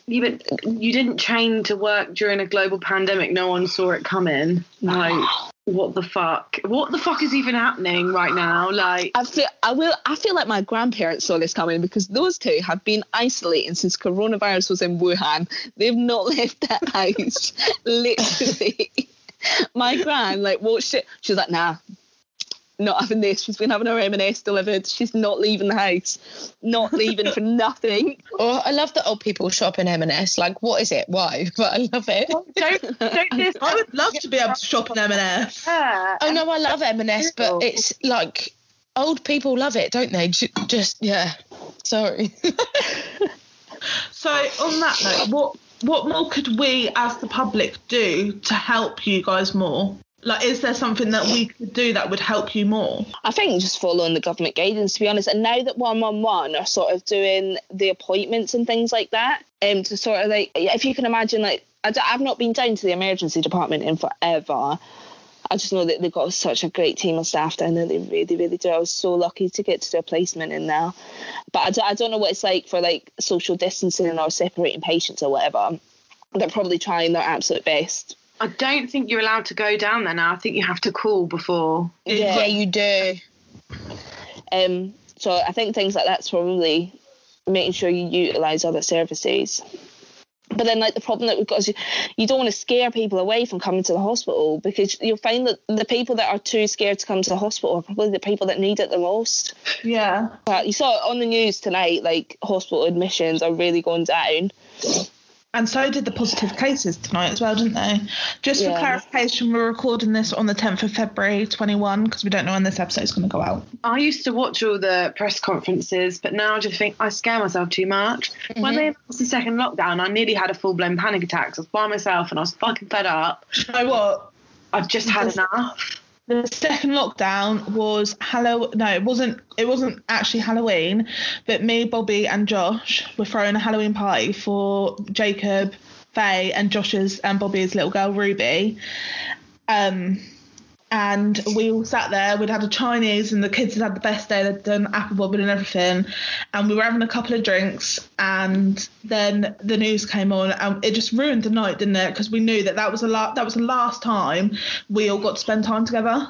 Yeah, but you didn't train to work during a global pandemic. No one saw it coming. Like, what the fuck? What the fuck is even happening right now? Like, I feel I will I feel like my grandparents saw this coming because those two have been isolating since coronavirus was in Wuhan. They've not [laughs] left that house. [laughs] Literally. My gran like watched it. She was like, nah. Not having this. She's been having her M&S delivered. She's not leaving the house. Not leaving for nothing. [laughs] Or oh, I love that old people shop in M&S. Like, what is it? Why? [laughs] But I love it. don't don't [laughs] this I would love to be able to shop in M&S. Oh no, I love M&S, but it's like old people love it, don't they? Just yeah. Sorry. So on that note, what what more could we as the public do to help you guys more? Like, is there something that we could do that would help you more? I think just following the government guidance, to be honest. And now that 111 are sort of doing the appointments and things like that, um, to sort of like, if you can imagine, like, I have not been down to the emergency department in forever. I just know that they've got such a great team of staff down there. They really, really do. I was so lucky to get to do a placement in there. But I, d- I don't know what it's like for like social distancing or separating patients or whatever. They're probably trying their absolute best. I don't think you're allowed to go down there now. I think you have to call before. yeah, you do. Um, so I think things like that's probably making sure you utilise other services. But then, like the problem that we've got is you, you don't want to scare people away from coming to the hospital because you'll find that the people that are too scared to come to the hospital are probably the people that need it the most. Yeah. But you saw it on the news tonight, like hospital admissions are really going down. And so did the positive cases tonight as well, didn't they? Just for clarification, we're recording this on the 10th of February 21 because we don't know when this episode is going to go out. I used to watch all the press conferences, but now I just think I scare myself too much. When mm-hmm. they announced the second lockdown, I nearly had a full blown panic attack. I was by myself and I was fucking fed up. You know what? I've just had enough. The second lockdown was Halloween. No, it wasn't. It wasn't actually Halloween, but me, Bobby, and Josh were throwing a Halloween party for Jacob, Faye, and Josh's and Bobby's little girl Ruby. Um, and we all sat there. We'd had a Chinese, and the kids had had the best day. They'd done apple bobbing and everything, and we were having a couple of drinks. And then the news came on, and it just ruined the night, didn't it? Because we knew that that was the la- that was the last time we all got to spend time together.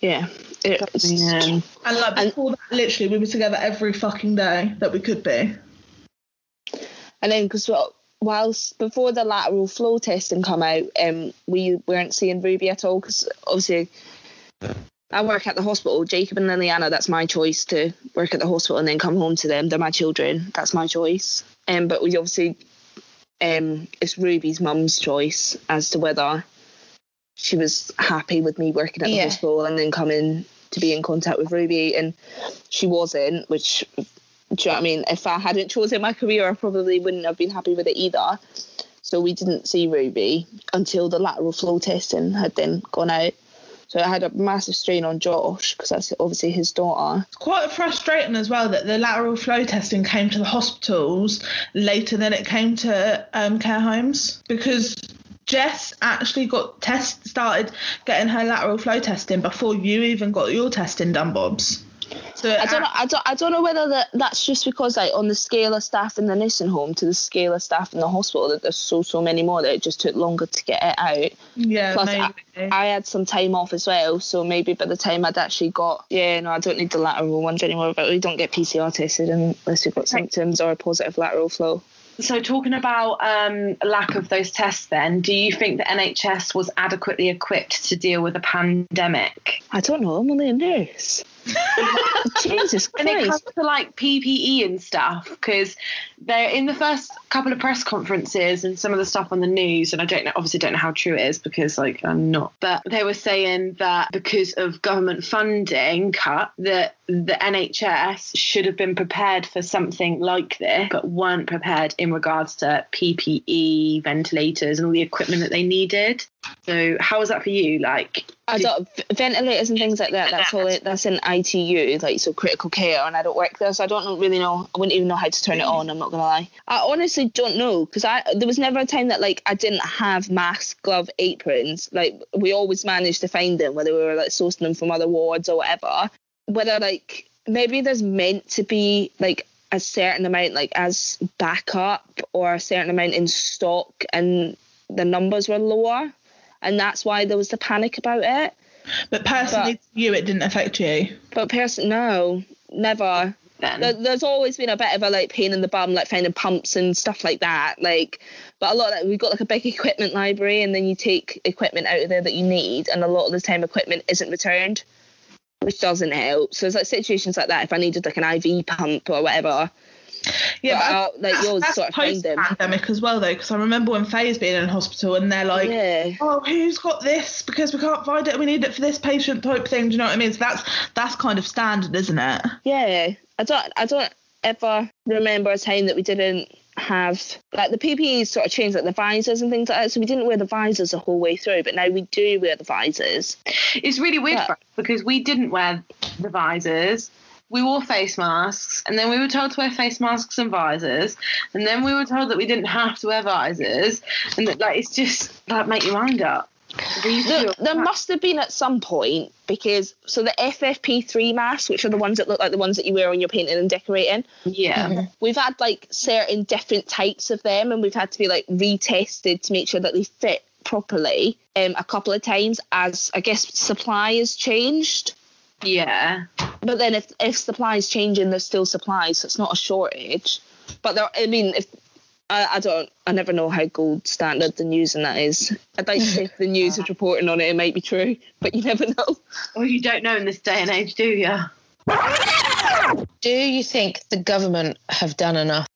Yeah. It's, Yeah. And like And- before that, literally, we were together every fucking day that we could be. And then because whilst before the lateral flow testing come out, um, we weren't seeing Ruby at all because obviously I work at the hospital. Jacob and Liliana, that's my choice to work at the hospital and then come home to them. They're my children. That's my choice. Um, but we obviously, um, it's Ruby's mum's choice as to whether she was happy with me working at the Yeah. hospital and then coming to be in contact with Ruby, and she wasn't. Which, do you know what I mean? If I hadn't chosen my career, I probably wouldn't have been happy with it either. So we didn't see Ruby until the lateral flow testing had then gone out. So I had a massive strain on Josh because that's obviously his daughter. It's quite frustrating as well that the lateral flow testing came to the hospitals later than it came to um, care homes because Jess actually got test started getting her lateral flow testing before you even got your testing done, Bobs. So I don't know. I don't. I don't know whether that, that's just because like on the scale of staff in the nursing home to the scale of staff in the hospital that there's so so many more that it just took longer to get it out. Yeah, Plus, I. I had some time off as well, so maybe by the time I'd actually got, yeah, no, I don't need the lateral ones anymore. But we don't get PCR tested unless we've got symptoms or a positive lateral flow. So, talking about um, lack of those tests, then, do you think the NHS was adequately equipped to deal with a pandemic? I don't know. I'm only a nurse. Jesus [laughs] When it comes to like PPE and stuff, because they're in the first couple of press conferences and some of the stuff on the news, and I don't know, obviously don't know how true it is because like I'm not, but they were saying that because of government funding cut, that the NHS should have been prepared for something like this, but weren't prepared in regards to PPE, ventilators, and all the equipment that they needed. So how was that for you? Like, I don't ventilators and things like that. That's all. It, that's in ITU, like so critical care, and I don't work there, so I don't really know. I wouldn't even know how to turn it on. I'm not gonna lie. I honestly don't know because I there was never a time that like I didn't have mask, glove, aprons. Like we always managed to find them, whether we were like sourcing them from other wards or whatever. Whether like maybe there's meant to be like a certain amount like as backup or a certain amount in stock, and the numbers were lower, and that's why there was the panic about it. but personally, to you, it didn't affect you. But person, no, never. There, there's always been a bit of a like pain in the bum, like finding pumps and stuff like that. Like, but a lot of that, we've got like a big equipment library, and then you take equipment out of there that you need, and a lot of the time equipment isn't returned, which doesn't help. So it's like situations like that. If I needed like an IV pump or whatever, Yeah, But, but uh, like, yours that's sort of find them. post-pandemic as well, though, because I remember when Faye's being in hospital and they're like, yeah, oh, who's got this? Because we can't find it. We need it for this patient type thing. Do you know what I mean? So that's that's kind of standard, isn't it? yeah. I don't, I don't ever remember a time that we didn't have like the PPE sort of changed, like the visors and things like that. So we didn't wear the visors the whole way through, but now we do wear the visors. It's really weird us because we didn't wear the visors. We wore face masks, and then we were told to wear face masks and visors, and then we were told that we didn't have to wear visors, and that like it's just like make your mind up. We There, there must have been at some point because so the FFP3 masks, which are the ones that look like the ones that you wear when you're painting and decorating, yeah, we've had like certain different types of them, and we've had to be like retested to make sure that they fit properly um, a couple of times as I guess supply has changed. Yeah. But then if if supply is changing, there's still supply, so it's not a shortage. But there, I mean, if I, I don't, I never know how gold standard the news and that is. I'd like to say if the news is [laughs] reporting on it, it might be true, but you never know. Well, you don't know in this day and age, do you? Do you think the government have done enough?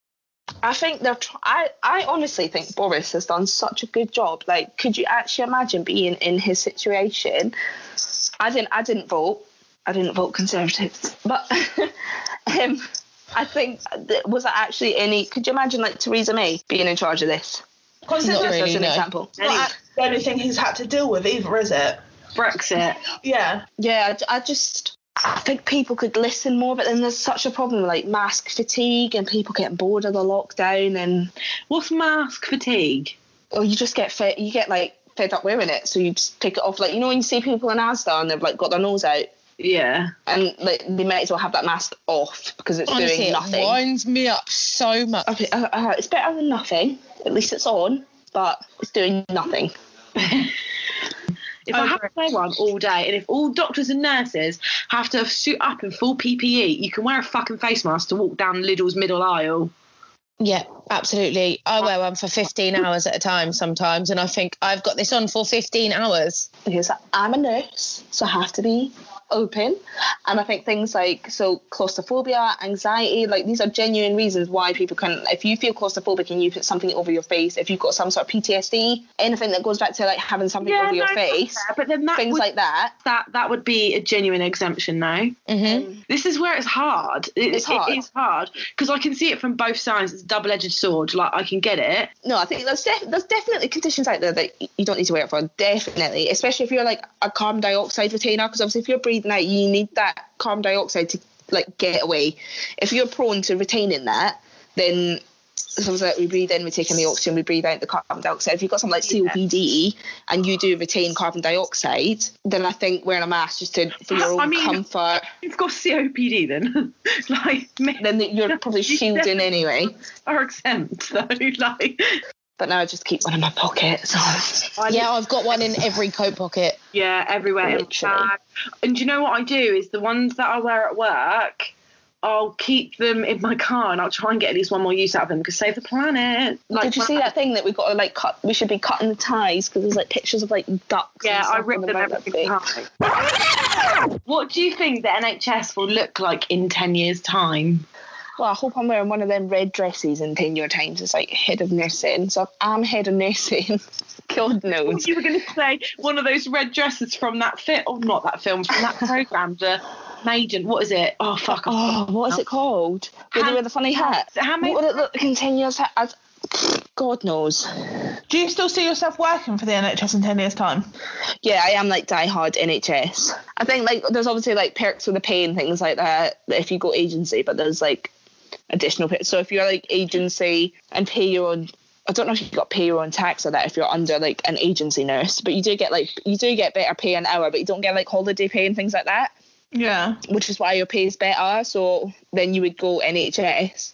I think they're. Tr- I I honestly think Boris has done such a good job. Like, could you actually imagine being in his situation? I didn't. I didn't vote. I didn't vote Conservative, but [laughs] um, I think was that actually any? Could you imagine like Theresa May being in charge of this? Not Just really, as an no. example. Not the only thing he's had to deal with either, is it? Brexit. Yeah. Yeah, I, I just. I think people could listen more, but then there's such a problem with like mask fatigue and people getting bored of the lockdown, and What's mask fatigue? or you just get fed, you get like fed up wearing it, so you just take it off. Like you know when you see people in Asda and they've like got their nose out, Yeah. and like they might as well have that mask off because it's Honestly, doing nothing. it winds me up so much. Okay, uh, uh, it's better than nothing. At least it's on, but it's doing nothing. [laughs] If I, have to wear one all day, and if all doctors and nurses have to suit up in full PPE, you can wear a fucking face mask to walk down Lidl's middle aisle. Yeah, absolutely. I wear one for 15 hours at a time sometimes, and I think I've got this on for 15 hours. because I'm a nurse, so I have to be open. And I think things like so claustrophobia, anxiety, like these are genuine reasons why people can. If you feel claustrophobic and you put something over your face, if you've got some sort of PTSD, anything that goes back to like having something over your no, face, fair, but then that things would, like that. that that would be a genuine exemption now. hmm This is where it's hard. It- It's hard. It is hard because I can see it from both sides. It's a double-edged sword. Like I can get it. No, I think there's def- there's definitely conditions out there that you don't need to wear it for. Definitely, especially if you're like a carbon dioxide retainer, because obviously if you're breathing out, you need that carbon dioxide to like get away. If you're prone to retaining that, then something like we breathe in, we take in the oxygen, we breathe out the carbon dioxide. If you've got something like COPD and you do retain carbon dioxide, then I think wearing a mask just to for your own I mean- comfort, You've got COPD then. [laughs] like then you're probably [laughs] shielding anyway. are exempt [laughs] though. Like But now I just keep one in my pocket. So Yeah, I've got one in every coat pocket. Yeah, everywhere in my Literally. bag. And do you know what I do is the ones that I wear at work, I'll keep them in my car and I'll try and get at least one more use out of them because save the planet. Like, Did you see that thing that we've got to like cut? We should be cutting the ties because there's like pictures of like ducks. Yeah, and I stuff ripped them the road every time. What do you think the NHS will look like in 10 years' time? Big. Well, I hope I'm wearing one of them red dresses in ten year times. It's like head of nursing. So I'm head of nursing, [laughs] God knows. You were going to say one of those red dresses from that film, or oh, not that film, from that program, the Maiden. What is it? Oh, fuck. I Oh, what is it called? Where they wear the funny hat. How many- What would it look like in ten years? As, God knows. Do you still see yourself working for the NHS in 10 years' time? Yeah, I am like die hard NHS. I think like there's obviously like perks with the pay and things like that if you go agency, but there's like additional pay. So if you're like agency and pay your own I don't know if you got pay your own tax or that if you're under like an agency nurse, but you do get like you do get better pay an hour, but you don't get like holiday pay and things like that, Yeah. which is why your pay is better. So then you would go NHS.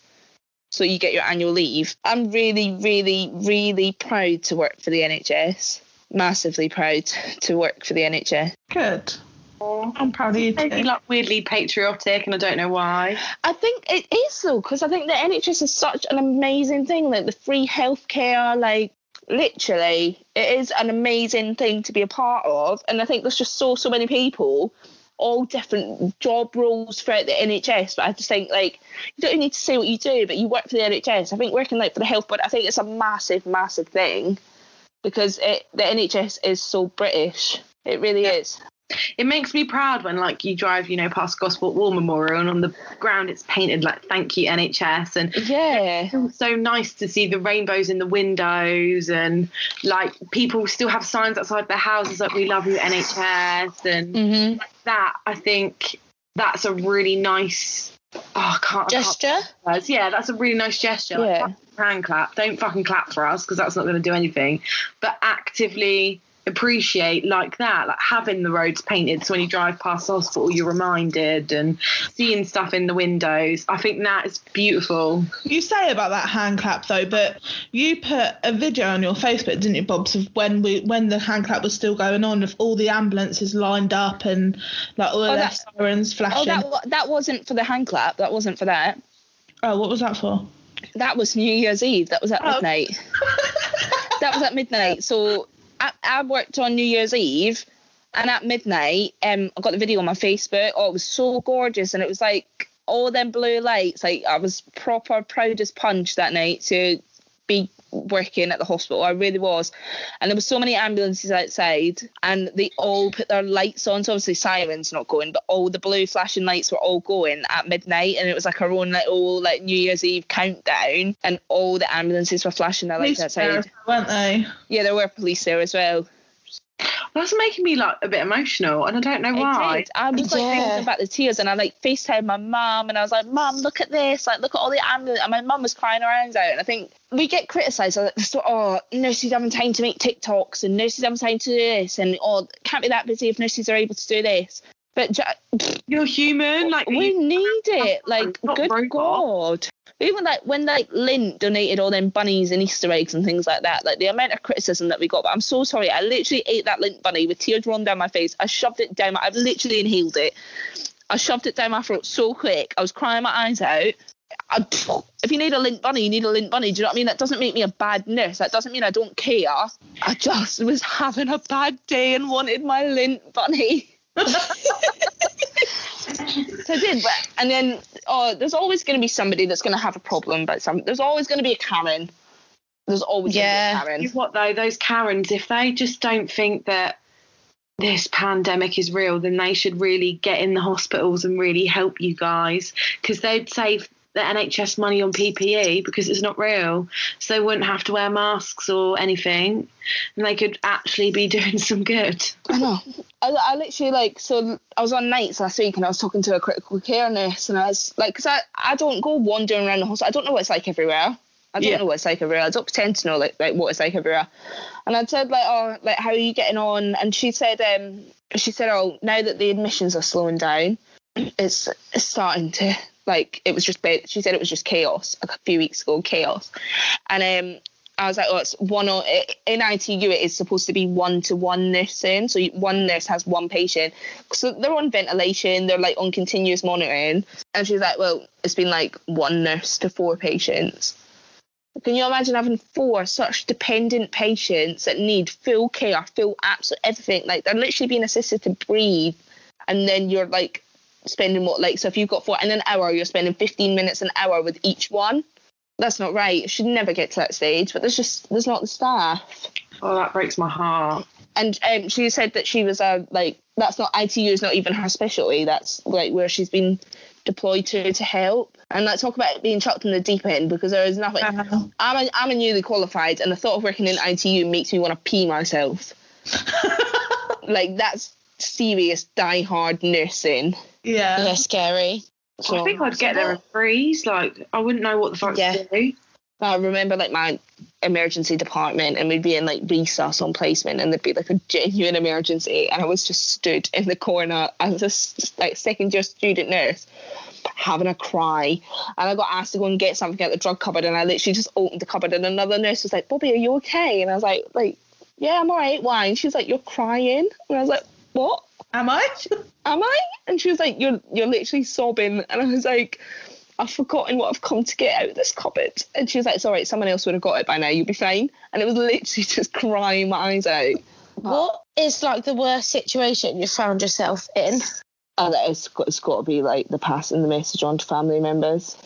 So you get your annual leave. I'm really, really, really proud to work for the NHS. Massively proud to work for the NHS. Good. I'm proud of you Maybe too. like weirdly patriotic, and I don't know why. I think it is though, because I think the NHS is such an amazing thing. Like the free healthcare, like literally, it is an amazing thing to be a part of. And I think there's just so so many people, all different job roles throughout the NHS. But I just think like you don't even need to say what you do, but you work for the NHS. I think working like for the health board, I think it's a massive, massive thing because it the NHS is so British. It really is. It makes me proud when like you drive, you know, past Gosport War Memorial, and on the ground it's painted like "Thank you NHS," and Yeah. it's so nice to see the rainbows in the windows, and like people still have signs outside their houses like "We love you NHS," and Mm-hmm. that I think that's a really nice. Oh, I can't. I can't Gesture. Yeah, that's a really nice gesture. Like, Yeah. hand clap. Don't fucking clap for us because that's not going to do anything. But actively appreciate like that, like having the roads painted. So when you drive past the hospital, you're reminded and seeing stuff in the windows. I think that is beautiful. You say about that hand clap though, but you put a video on your Facebook, didn't you, Bobs, of when we when the hand clap was still going on, of all the ambulances lined up and like all of Oh, their that- sirens Oh, flashing. that that wasn't for the hand clap. That wasn't for that. oh, what was that for? That was New Year's Eve. That was at Oh. midnight. [laughs] that was at midnight. So I, I worked on New Year's Eve, and at midnight, um, I got the video on my Facebook. Oh, it was so gorgeous, and it was like all them blue lights. Like I was proper proud as punch that night to be working at the hospital. I really was. And there were so many ambulances outside and they all put their lights on. So obviously sirens not going, but all the blue flashing lights were all going at midnight and it was like our own little like New Year's Eve countdown and all the ambulances were flashing their lights Police there, outside. weren't they? Yeah, there were police there as well. That's making me like a bit emotional, and I don't know It why. did. I was like Yeah. thinking about the tears, and I like FaceTime my mum, and I was like, "Mum, look at this! Like, look at all the ambulance." And my mum was crying her eyes out. And I think we get criticised like, so, "Oh, nurses having time to make TikToks, and nurses having time to do this, and oh, can't be that busy if nurses are able to do this." But ju- You're human, like we you- need it. Like, good robot. God. Even like when like Lindt donated all them bunnies and Easter eggs and things like that, like the amount of criticism that we got. But I'm so sorry. I literally ate that Lindt bunny with tears running down my face. I shoved it down. I've literally inhaled it. I shoved it down my throat so quick. I was crying my eyes out. I, if you need a Lindt bunny, you need a Lindt bunny. Do you know what I mean? That doesn't make me a bad nurse. That doesn't mean I don't care. I just was having a bad day and wanted my Lindt bunny. So I did, but and then oh, there's always going to be somebody that's going to have a problem. But some there's always going to be a Karen. There's always Yeah. going to be a Karen. You know what though? Those Karens, if they just don't think that this pandemic is real, then they should really get in the hospitals and really help you guys because they'd save the NHS money on PPE because it's not real. So they wouldn't have to wear masks or anything, and they could actually be [laughs] doing some good. I know. I, I literally like so I was on nights last week and I was talking to a critical care nurse and I was like, because I, I don't go wandering around the hospital. I don't know what it's like everywhere. I don't Yeah. know what it's like everywhere. I don't pretend to know like, like what it's like everywhere. And I said like, oh, like how are you getting on? And she said, um, she said, oh, now that the admissions are slowing down, it's starting to like it was just she said it was just chaos a few weeks ago chaos and um I was like, oh, it's one on in ITU. It is supposed to be one to one nursing, so one nurse has one patient. So they're on ventilation, they're like on continuous monitoring. And she's like, well, it's been like one nurse to four patients. Can you imagine having four such dependent patients that need full care, full absolute everything? Like they're literally being assisted to breathe, and then you're like spending what like so if you've got four in an hour, you're spending 15 minutes an hour with each one. That's not right. It should never get to that stage, but there's just there's not the staff. Oh, that breaks my heart. And um, she said that she was uh, like that's not ITU is not even her specialty. That's like where she's been deployed to to help. And like talk about being chucked in the deep end because there is nothing. I'm a, I'm a newly qualified, and the thought of working in ITU makes me want to pee myself. [laughs] like that's serious die-hard nursing. Yeah. Yeah, scary. So I think I'd get there and freeze. Like I wouldn't know what the fuck Yeah. to do. I remember like my emergency department and we'd be in like resus on placement and there'd be like a genuine emergency and I was just stood in the corner as a s- like second year student nurse having a cry and I got asked to go and get something out the drug cupboard and I literally just opened the cupboard and another nurse was like Bobby are you okay and I was like like yeah I'm alright why and she was like you're crying and I was like what Am I? [laughs] am I? And she was like, You're you're literally sobbing. And I was like, I've forgotten what I've come to get out of this cupboard. And she was like, It's all right, someone else would have got it by now, you'll be fine. And it was literally [laughs] just crying my eyes out. What is like the worst situation you found yourself in? And it's it's got to be like the passing the message on to family members.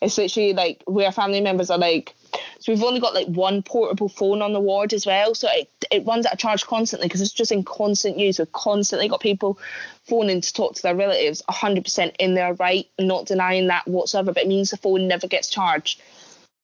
It's literally like where family members are like, so we've only got like one portable phone on the ward as well. So it, it runs at a charge constantly because it's just in constant use. We've constantly got people phoning to talk to their relatives 100% in their right, not denying that whatsoever, but it means the phone never gets charged.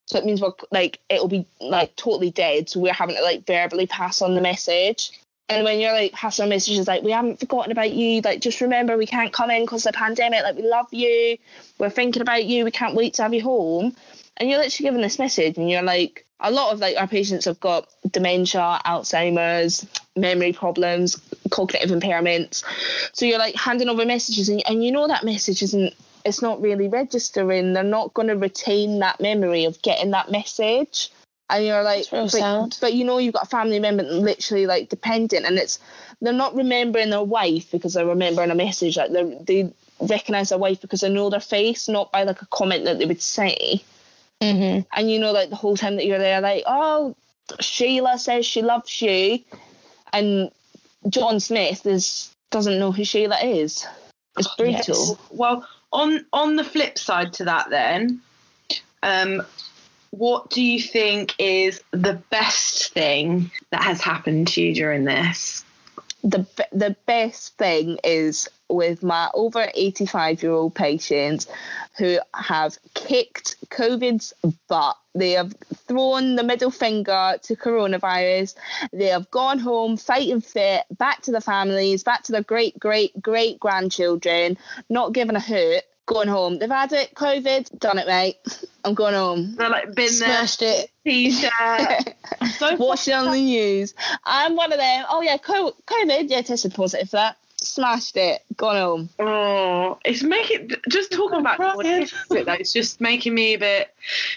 So it means we're like, it'll be like totally dead. So we're having to like verbally pass on the message. And when you're like on messages like, we haven't forgotten about you, like just remember we can't come in because of the pandemic, like we love you, we're thinking about you, we can't wait to have you home. And you're literally given this message and you're like, a lot of like our patients have got dementia, Alzheimer's, memory problems, cognitive impairments. So you're like handing over messages and, and you know that message isn't it's not really registering. They're not going to retain that memory of getting that message. And you're like, That's real but, sad. but you know you've got a family member literally like dependent, and it's they're not remembering their wife because they're remembering a message. Like they they recognize their wife because they know their face, not by like a comment that they would say. Mm-hmm. And you know, like the whole time that you're there, like, oh, Sheila says she loves you, and John Smith is doesn't know who Sheila is. It's brutal. Well, on on the flip side to that, then, um, what do you think is the best thing that has happened to you during this? the the best thing is with my over 85 year old patients who have kicked COVID's butt. They have thrown the middle finger to coronavirus. They have gone home fighting fit, back to the families, back to their great great great grandchildren, not giving a hoot. Going home. They've had it, COVID, done it, mate. I'm going home. They're like been Smashed it. there, t-shirt. [laughs] so Watching on the news. I'm one of them. Oh yeah, COVID. Yeah, tested positive for that. Smashed it. Gone home. Oh, it's making just talking about it though. It's just making me a bit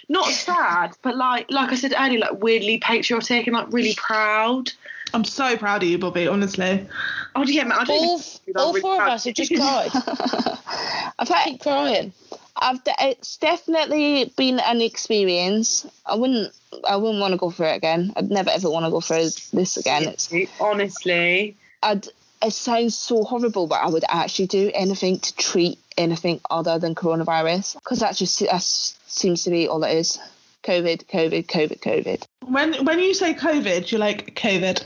not sad, but like like I said earlier, like weirdly patriotic and like really proud. I'm so proud of you, Bobby, honestly. Oh yeah, man, I don't All, even- all really four of us have just cried. [laughs] I've had Keep crying. I've de- it's definitely been an experience. I wouldn't I wouldn't want to go through it again. I'd never ever want to go through this again. It's Honestly. I'd it sounds so horrible, but I would actually do anything to treat anything other than coronavirus because that just that seems to be all it is. COVID, COVID, COVID, COVID. When when you say COVID, you're like COVID,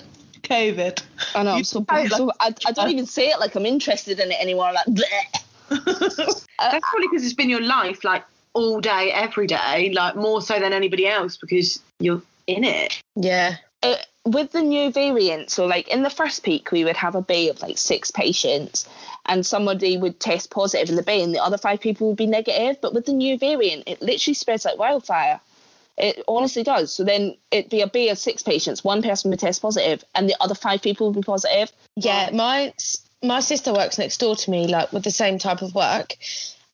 COVID. I know. I'm so, sound so I, I don't even say it like I'm interested in it anymore. I'm like, bleh. [laughs] That's probably because it's been your life, like all day, every day, like more so than anybody else because you're in it. Yeah. uh, with the new variant, so like in the first peak, we would have a bay of like six patients, and somebody would test positive in the bay, and the other five people would be negative. But with the new variant, it literally spreads like wildfire. It honestly does. So then it'd be a bay of six patients, one person would test positive, and the other five people would be positive. Yeah, my my sister works next door to me, like with the same type of work,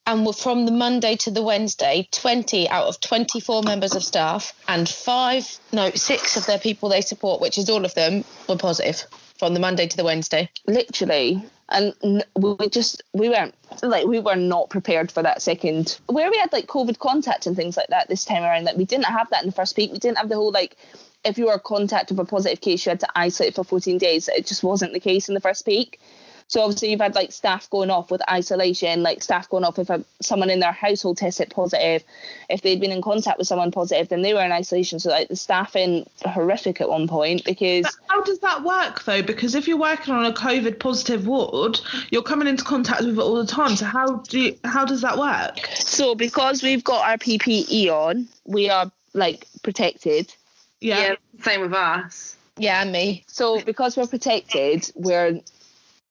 and we're from the Monday to the Wednesday, twenty out of twenty four members of staff and five, no, six of their people they support, which is all of them, were positive from the Monday to the Wednesday. literally. And we just we weren't like we were not prepared for that second. Where we had like covid contact and things like that this time around like we didn't have that in the first peak we didn't have the whole like if you were a contact of a positive case you had to isolate for 14 days. It just wasn't the case in the first peak so obviously you've had like staff going off with isolation like staff going off if a, someone in their household tested positive if they'd been in contact with someone positive then they were in isolation so like the staffing horrific at one point because But how does that work though? Because if you're working on a COVID positive ward, you're coming into contact with it all the time. So how do you, how does that work? So because we've got our PPE on, we are like protected. Yeah. Yeah, same with us. Yeah, and me. So because we're protected, we're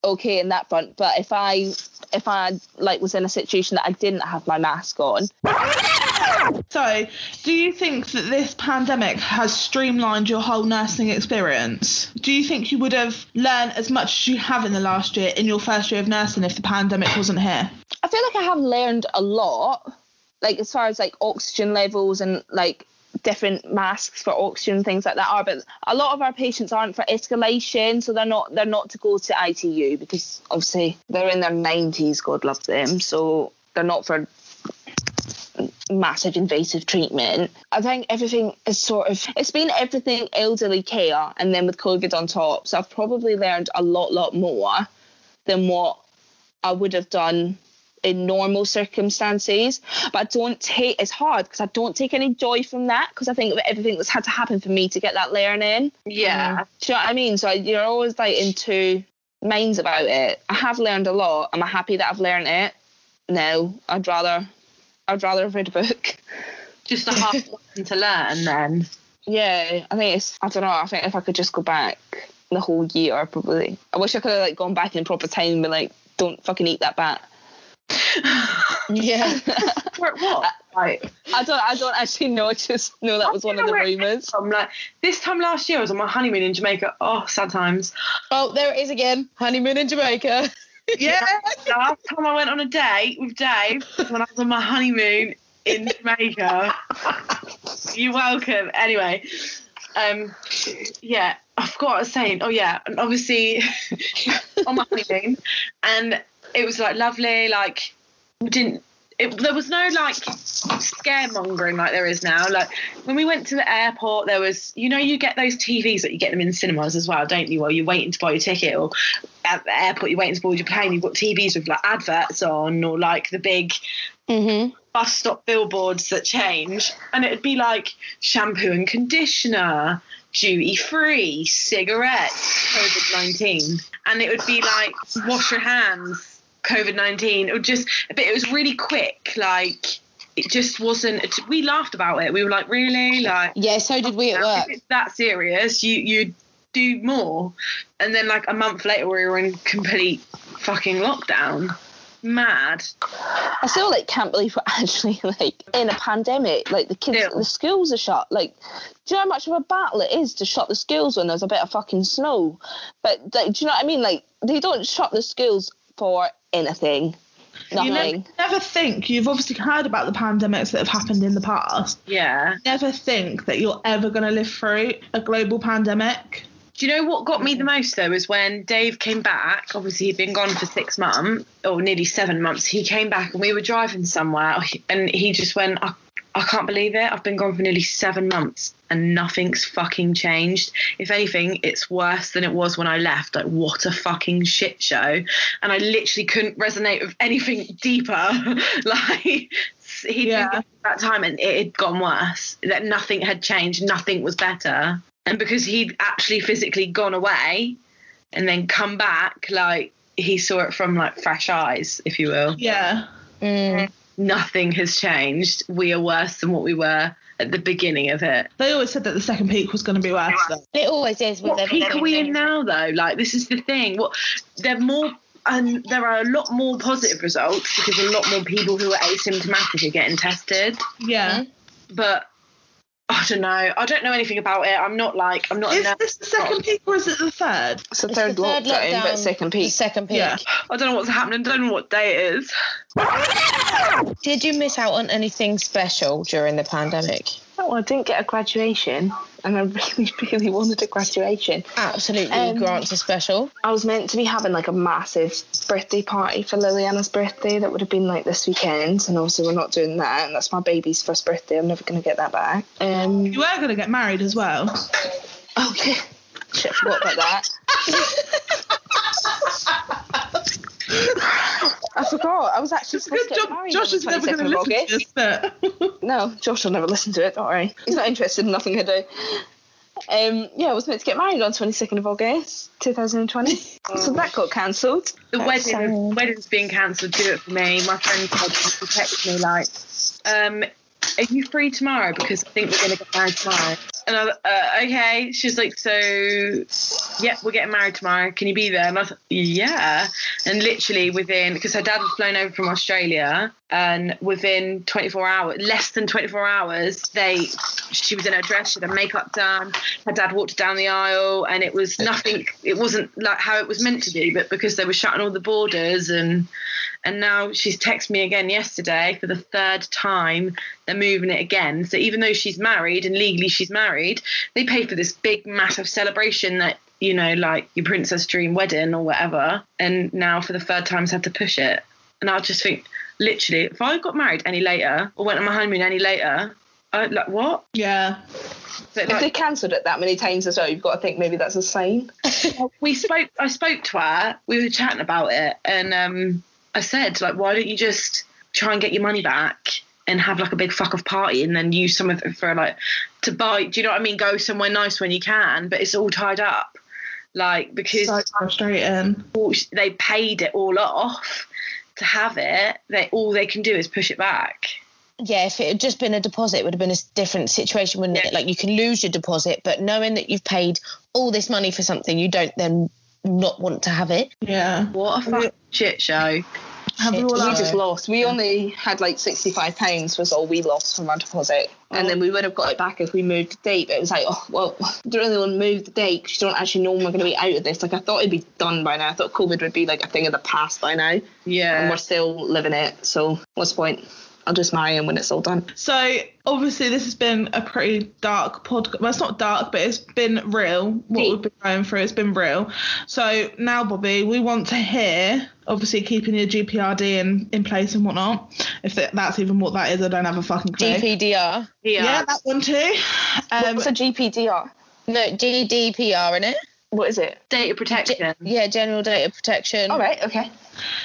okay in that front. But if I if I like was in a situation that I didn't have my mask on, So, do you think that this pandemic has streamlined your whole nursing experience? Do you think you would have learned as much as you have in the last year in your first year of nursing if the pandemic wasn't here? I feel like I have learned a lot. Like as far as like oxygen levels and like different masks for oxygen things like that are but a lot of our patients aren't for escalation so they're not they're not to go to ITU because obviously they're in their 90s god love them so they're not for massive invasive treatment. I think everything is sort of it's been everything elderly care and then with covid on top so i've probably learned a lot lot more than what i would have done in normal circumstances. But I don't take it's hard because I don't take any joy from that because I think of everything that's had to happen for me to get that learning. Yeah. Do you know what I mean? So you're always like in two minds about it. I have learned a lot. Am I happy that I've learned it? No. I'd rather I'd rather have read a book. Just a hard [laughs] lesson to learn then. Yeah, I think it's I don't know, I think if I could just go back the whole year probably. I wish I could have like gone back in proper time and like, don't fucking eat that bat. Yeah. [laughs] Was. Like, I don't I don't actually know, I just know that was one of the where it came rumours. from. Like this time last year, I was on my honeymoon in Jamaica. Oh, sad times. oh, there it is again. Honeymoon in Jamaica. [laughs] Yeah. Last time I went on a date with Dave when I was on my honeymoon in Jamaica. You're welcome. Anyway, um, yeah, I forgot what I was saying. Oh yeah, and obviously [laughs] on my honeymoon, and it was like lovely. Like we didn't. It, there was no like scaremongering like there is now. Like when we went to the airport, there was you know you get those TVs that you get them in cinemas as well, don't you? While you're waiting to buy your ticket, or at the airport you're waiting to board your plane, you've got TVs with like adverts on, or like the big Mm-hmm. bus stop billboards that change, and it'd be like shampoo and conditioner, duty free, cigarettes, COVID 19. And it would be like wash your hands, COVID 19. It just, but it was really quick. Like, it just wasn't, we laughed about it. We were like, really? Like, Yeah, so did we at if work. it's that serious, you, you do more. And then, like, a month later, we were in complete fucking lockdown. Mad. I still like can't believe we're [laughs] actually like in a pandemic. Like the kids, the schools are shut. Like, do you know how much of a battle it is to shut the schools when there's a bit of fucking snow? But like, do you know what I mean? Like, they don't shut the schools for anything. You never, never think you've obviously heard about the pandemics that have happened in the past. Yeah. Never think that you're ever going to live through a global pandemic. Do you know what got me the most though is when Dave came back. Obviously, he'd been gone for six months or nearly seven months. He came back and we were driving somewhere, and he just went, I, I can't believe it. I've been gone for nearly seven months and nothing's fucking changed. If anything, it's worse than it was when I left. Like, what a fucking shit show. And I literally couldn't resonate with anything deeper. [laughs] like, he'd Yeah. been gone that time and it had gone worse. That nothing had changed, nothing was better. And because he'd actually physically gone away and then come back, like, he saw it from like fresh eyes, if you will Yeah. Mm. Nothing has changed. We are worse than what we were at the beginning of it. They always said that the second peak was going to be worse. Though. It always is with What everything. peak are we in now, though? Like, this is the thing. What they're more. And there are a lot more positive results because a lot more people who are asymptomatic are getting tested. Yeah. Mm-hmm. But I don't know. I don't know anything about it. I'm not like I'm not. Is this the second peak or is it the third? It's the It's third, the third lockdown, but lockdown, second The peak. second peak. Yeah. I don't know what's happening. Don't know what day it is. Did you miss out on anything special during the pandemic? Oh, I didn't get a graduation, and I [laughs] really, really wanted a graduation. Absolutely, Um, grants are special. I was meant to be having like a massive birthday party for Liliana's birthday that would have been like this weekend, and obviously we're not doing that, and that's my baby's first birthday. I'm never going to get that back. Um, You were going to get married as well. Okay. shit, I forgot about that. [laughs] I forgot. I was actually supposed Good to get job. married Josh on is never going to 22nd of listen to this, but [laughs] No, Josh will never listen to it. Don't worry. He's not interested in nothing I do. Um, yeah, I was meant to get married on 22nd of August 2020, so that got cancelled. The That's wedding, sad. wedding's being cancelled. Do it for me. My friend texted me like, um, "Are you free tomorrow? Because I think we're going to get married tomorrow." And I was uh, okay. She's like, "So, yeah, we're getting married tomorrow. Can you be there?" And I thought, "Yeah." And literally within, because her dad had flown over from Australia, and within 24 hours, less than 24 hours, they, she was in her dress, she had her makeup done. Her dad walked down the aisle, and it was nothing. It wasn't like how it was meant to be, but because they were shutting all the borders and and now she's texted me again yesterday for the third time they're moving it again so even though she's married and legally she's married they pay for this big massive celebration that you know like your princess dream wedding or whatever and now for the third time has had to push it and i just think literally if i got married any later or went on my honeymoon any later i like what yeah. But, If like, they cancelled it that many times as well, you've got to think maybe that's a sign. [laughs] we spoke i spoke to her we were chatting about it and um i said like why don't you just try and get your money back and have like a big fuck off party and then use some of it for like to buy do you know what i mean go somewhere nice when you can but it's all tied up like because So frustrating. they paid it all off to have it they all they can do is push it back Yeah, if it had just been a deposit, it would have been a different situation, wouldn't Yeah. it? Like you can lose your deposit, but knowing that you've paid all this money for something, you don't then not want to have it. Yeah. what a fucking shit show Have we Shit. all We just lost. We only had like sixty-five pounds was all we lost from our deposit, and then we would have got it back if we moved the date. But it was like, oh well, [laughs] we don't really want to move the date because you don't actually know when we're going to be out of this. Like I thought it'd be done by now. I thought COVID would be like a thing of the past by now, Yeah, and we're still living it. So what's the point? I'll just marry him when it's all done. So obviously this has been a pretty dark podcast. Well, it's not dark, but it's been real. What Deep. we've been going through, it's been real. So now, Bobby, we want to hear, obviously keeping your GPRD in, in place and whatnot. If that's even what that is, I don't have a fucking clue. GPDR. Yeah, that one too. Um, What's a GPDR? No, GDPR in it. What is it? data protection Yeah, General Data Protection. All right, okay.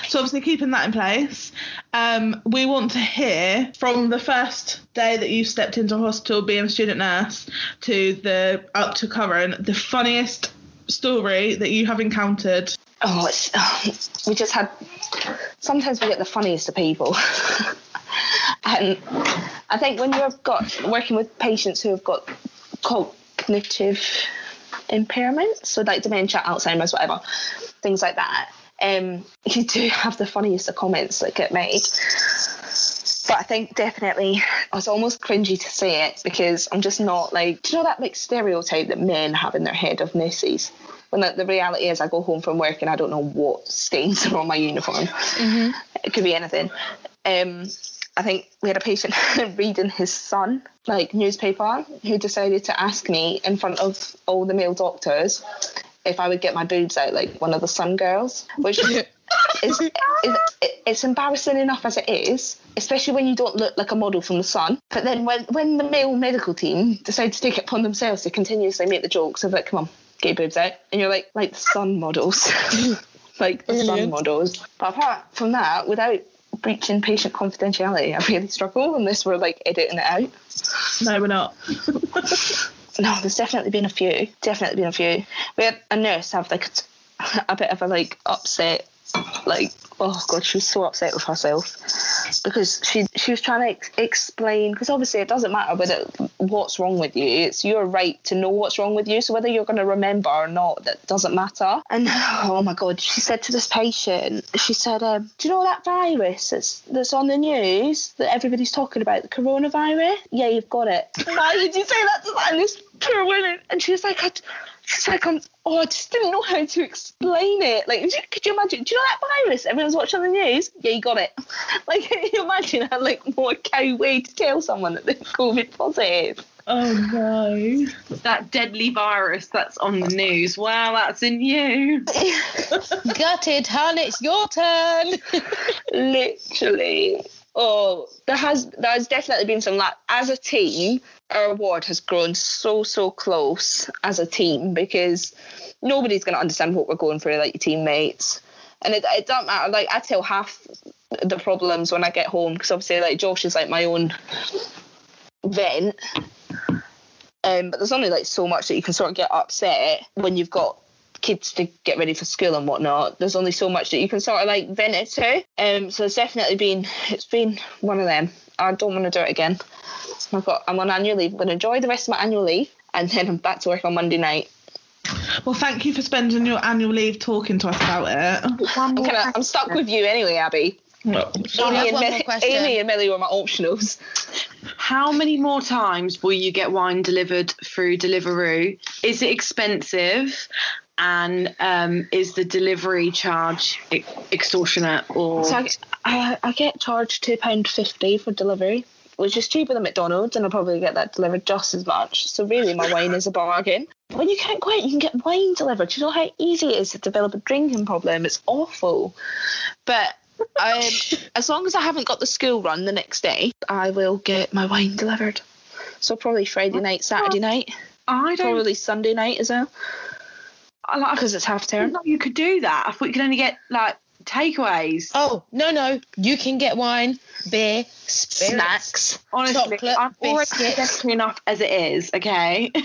So obviously keeping that in place, um, we want to hear from the first day that you stepped into hospital being a student nurse to the up to current, the funniest story that you have encountered. Oh, it's, [sighs] we just had. Sometimes we get the funniest of people, [laughs] and I think when you've got working with patients who have got cognitive impairment, so like dementia, Alzheimer's, whatever, things like that, um, [laughs] you do have the funniest of comments that get made. But I think definitely it's almost cringy to say it because I'm just not like do you know that like stereotype that men have in their head of nurses? When the, the reality is I go home from work and I don't know what stains are on my uniform. It could be anything. Um, I think we had a patient [laughs] reading his Sun like newspaper who decided to ask me in front of all the male doctors if I would get my boobs out like one of the Sun girls, which is, [laughs] is, is it's embarrassing enough as it is, especially when you don't look like a model from the Sun. But then when when the male medical team decide to take it upon themselves to continuously make the jokes of like, come on, get your boobs out, and you're like, like the Sun models, [laughs] like the Sun models. But apart from that, without breaching patient confidentiality, I really struggle unless we're like editing it out. No, we're not. [laughs] No, there's definitely been a few. Definitely been a few. We had a nurse have like a, [laughs] a bit of a like upset, like oh god, she was so upset with herself because she she was trying to ex- explain because obviously it doesn't matter whether what's wrong with you. It's your right to know what's wrong with you. So whether you're going to remember or not, that doesn't matter. And [laughs] oh my god, she said to this patient, she said, um, "Do you know that virus that's that's on the news that everybody's talking about, the coronavirus? Yeah, you've got it. [laughs] Why did you say that to that? And this poor woman, and she was like, I, she's like, I'm, oh, I just didn't know how to explain it. Like, could you imagine? Do you know that virus? Everyone's watching the news. Yeah, you got it. [laughs] Like, can you imagine how like more cow way to tell someone that they're COVID positive? Oh no. That deadly virus that's on the news. Wow, that's in you. [laughs] Gutted, hun, it's your turn. [laughs] Literally. Oh, there has there has definitely been some like as a team, our ward has grown so so close as a team because nobody's gonna understand what we're going through like your teammates. And it, it doesn't matter. Like I tell half the problems when I get home because obviously like Josh is like my own vent. Um, but there's only like so much that you can sort of get upset when you've got kids to get ready for school and whatnot. There's only so much that you can sort of like vent it to. Um, so it's definitely been it's been one of them. I don't want to do it again. I've got I'm on annual leave. I'm going to enjoy the rest of my annual leave, and then I'm back to work on Monday night. Well, thank you for spending your annual leave talking to us about it. I'm, kinda, I'm stuck with you anyway, Abby. Well, Amy and, one more Millie. Amy and Millie were my optionals. How many more times will you get wine delivered through Deliveroo? Is it expensive? And um, is the delivery charge extortionate or So I, I, I get charged two pound fifty for delivery, which is cheaper than McDonald's, and I'll probably get that delivered just as much. So really, my wine is a bargain. When you can't go out, you can get wine delivered. Do you know how easy it is to develop a drinking problem? It's awful. But um, as long as I haven't got the school run the next day, I will get my wine delivered. So probably Friday night, Saturday night, I don't probably Sunday night as well, like, because it's half I didn't term. know you could do that. I thought you could only get like takeaways. Oh, no, no. You can get wine, beer, spirits. Snacks. Honestly, chocolate, I'm already biscuits. desperate enough as it is. Okay. [laughs]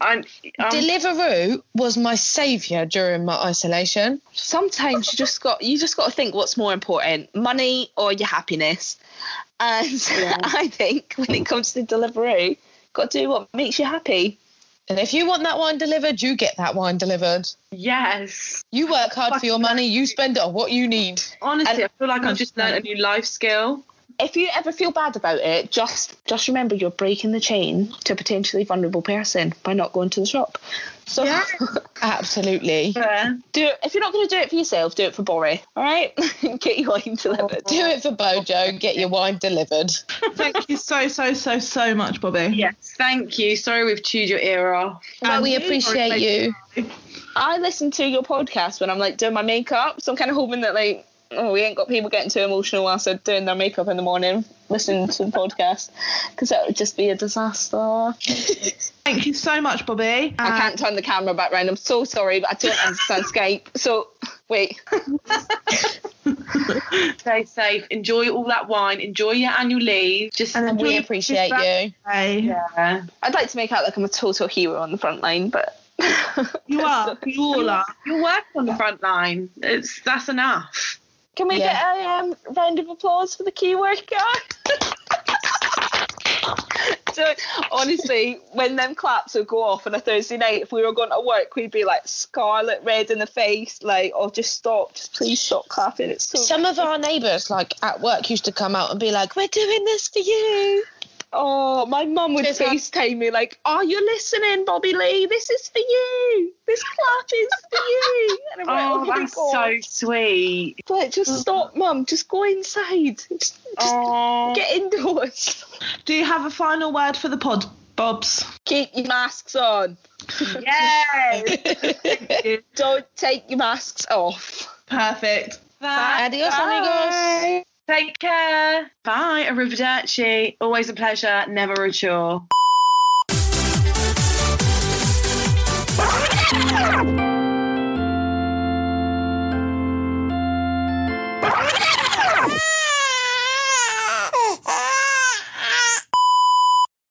I'm, I'm, Deliveroo was my saviour during my isolation. sometimes you just got you just got to think what's more important money or your happiness and [laughs] i think when it comes to Deliveroo, got to do what makes you happy And if you want that wine delivered, you get that wine delivered. yes. You work hard for your money, you spend it on what you need. Honestly, And- I feel like I've just learned a new life skill. If you ever feel bad about it just just remember you're breaking the chain to a potentially vulnerable person by not going to the shop so [laughs] Absolutely. do it if you're not going to do it for yourself do it for Bori all right [laughs] get your wine delivered Do it for Bojo, get your wine delivered. thank you so, so, so, so much, Bobby. Yes. Thank you. Sorry we've chewed your ear off. Well, we And- appreciate you. I listen to your podcast when I'm like doing my makeup, so I'm kind of hoping that like oh we ain't got people getting too emotional whilst they're doing their makeup in the morning, listening to the podcast, because that would just be a disaster. [laughs] Thank you so much, Bobby. I uh, can't turn the camera back round. I'm so sorry, but I don't understand Skype. So wait, [laughs] Stay safe. Enjoy all that wine. Enjoy your annual leave. Just And And we appreciate you. yeah. I'd like to make out like I'm a total hero on the front line, but [laughs] You are. You all are. You're working on the front line. It's that's enough. Can we Yeah. get a um, round of applause for the key worker? [laughs] so honestly, when them claps would go off on a Thursday night, if we were going to work, we'd be like scarlet red in the face, like, oh, just stop, just please stop clapping. It's so. Some of our neighbours, like at work, used to come out and be like, "We're doing this for you." Oh, my mum would Cheers. FaceTime me like, "Are you listening, Bobby Lee? This is for you. This clap is for you." And I'm like, Oh, oh my that's God." so sweet. Like, just mm. stop, mum. Just go inside. Just, just Oh, get indoors. Do you have a final word for the pod, Bobs? Keep your masks on. yay! [laughs] Don't take your masks off. Perfect. Adios, amigos. Take care. Bye. Arrivederci. Always a pleasure. Never a chore.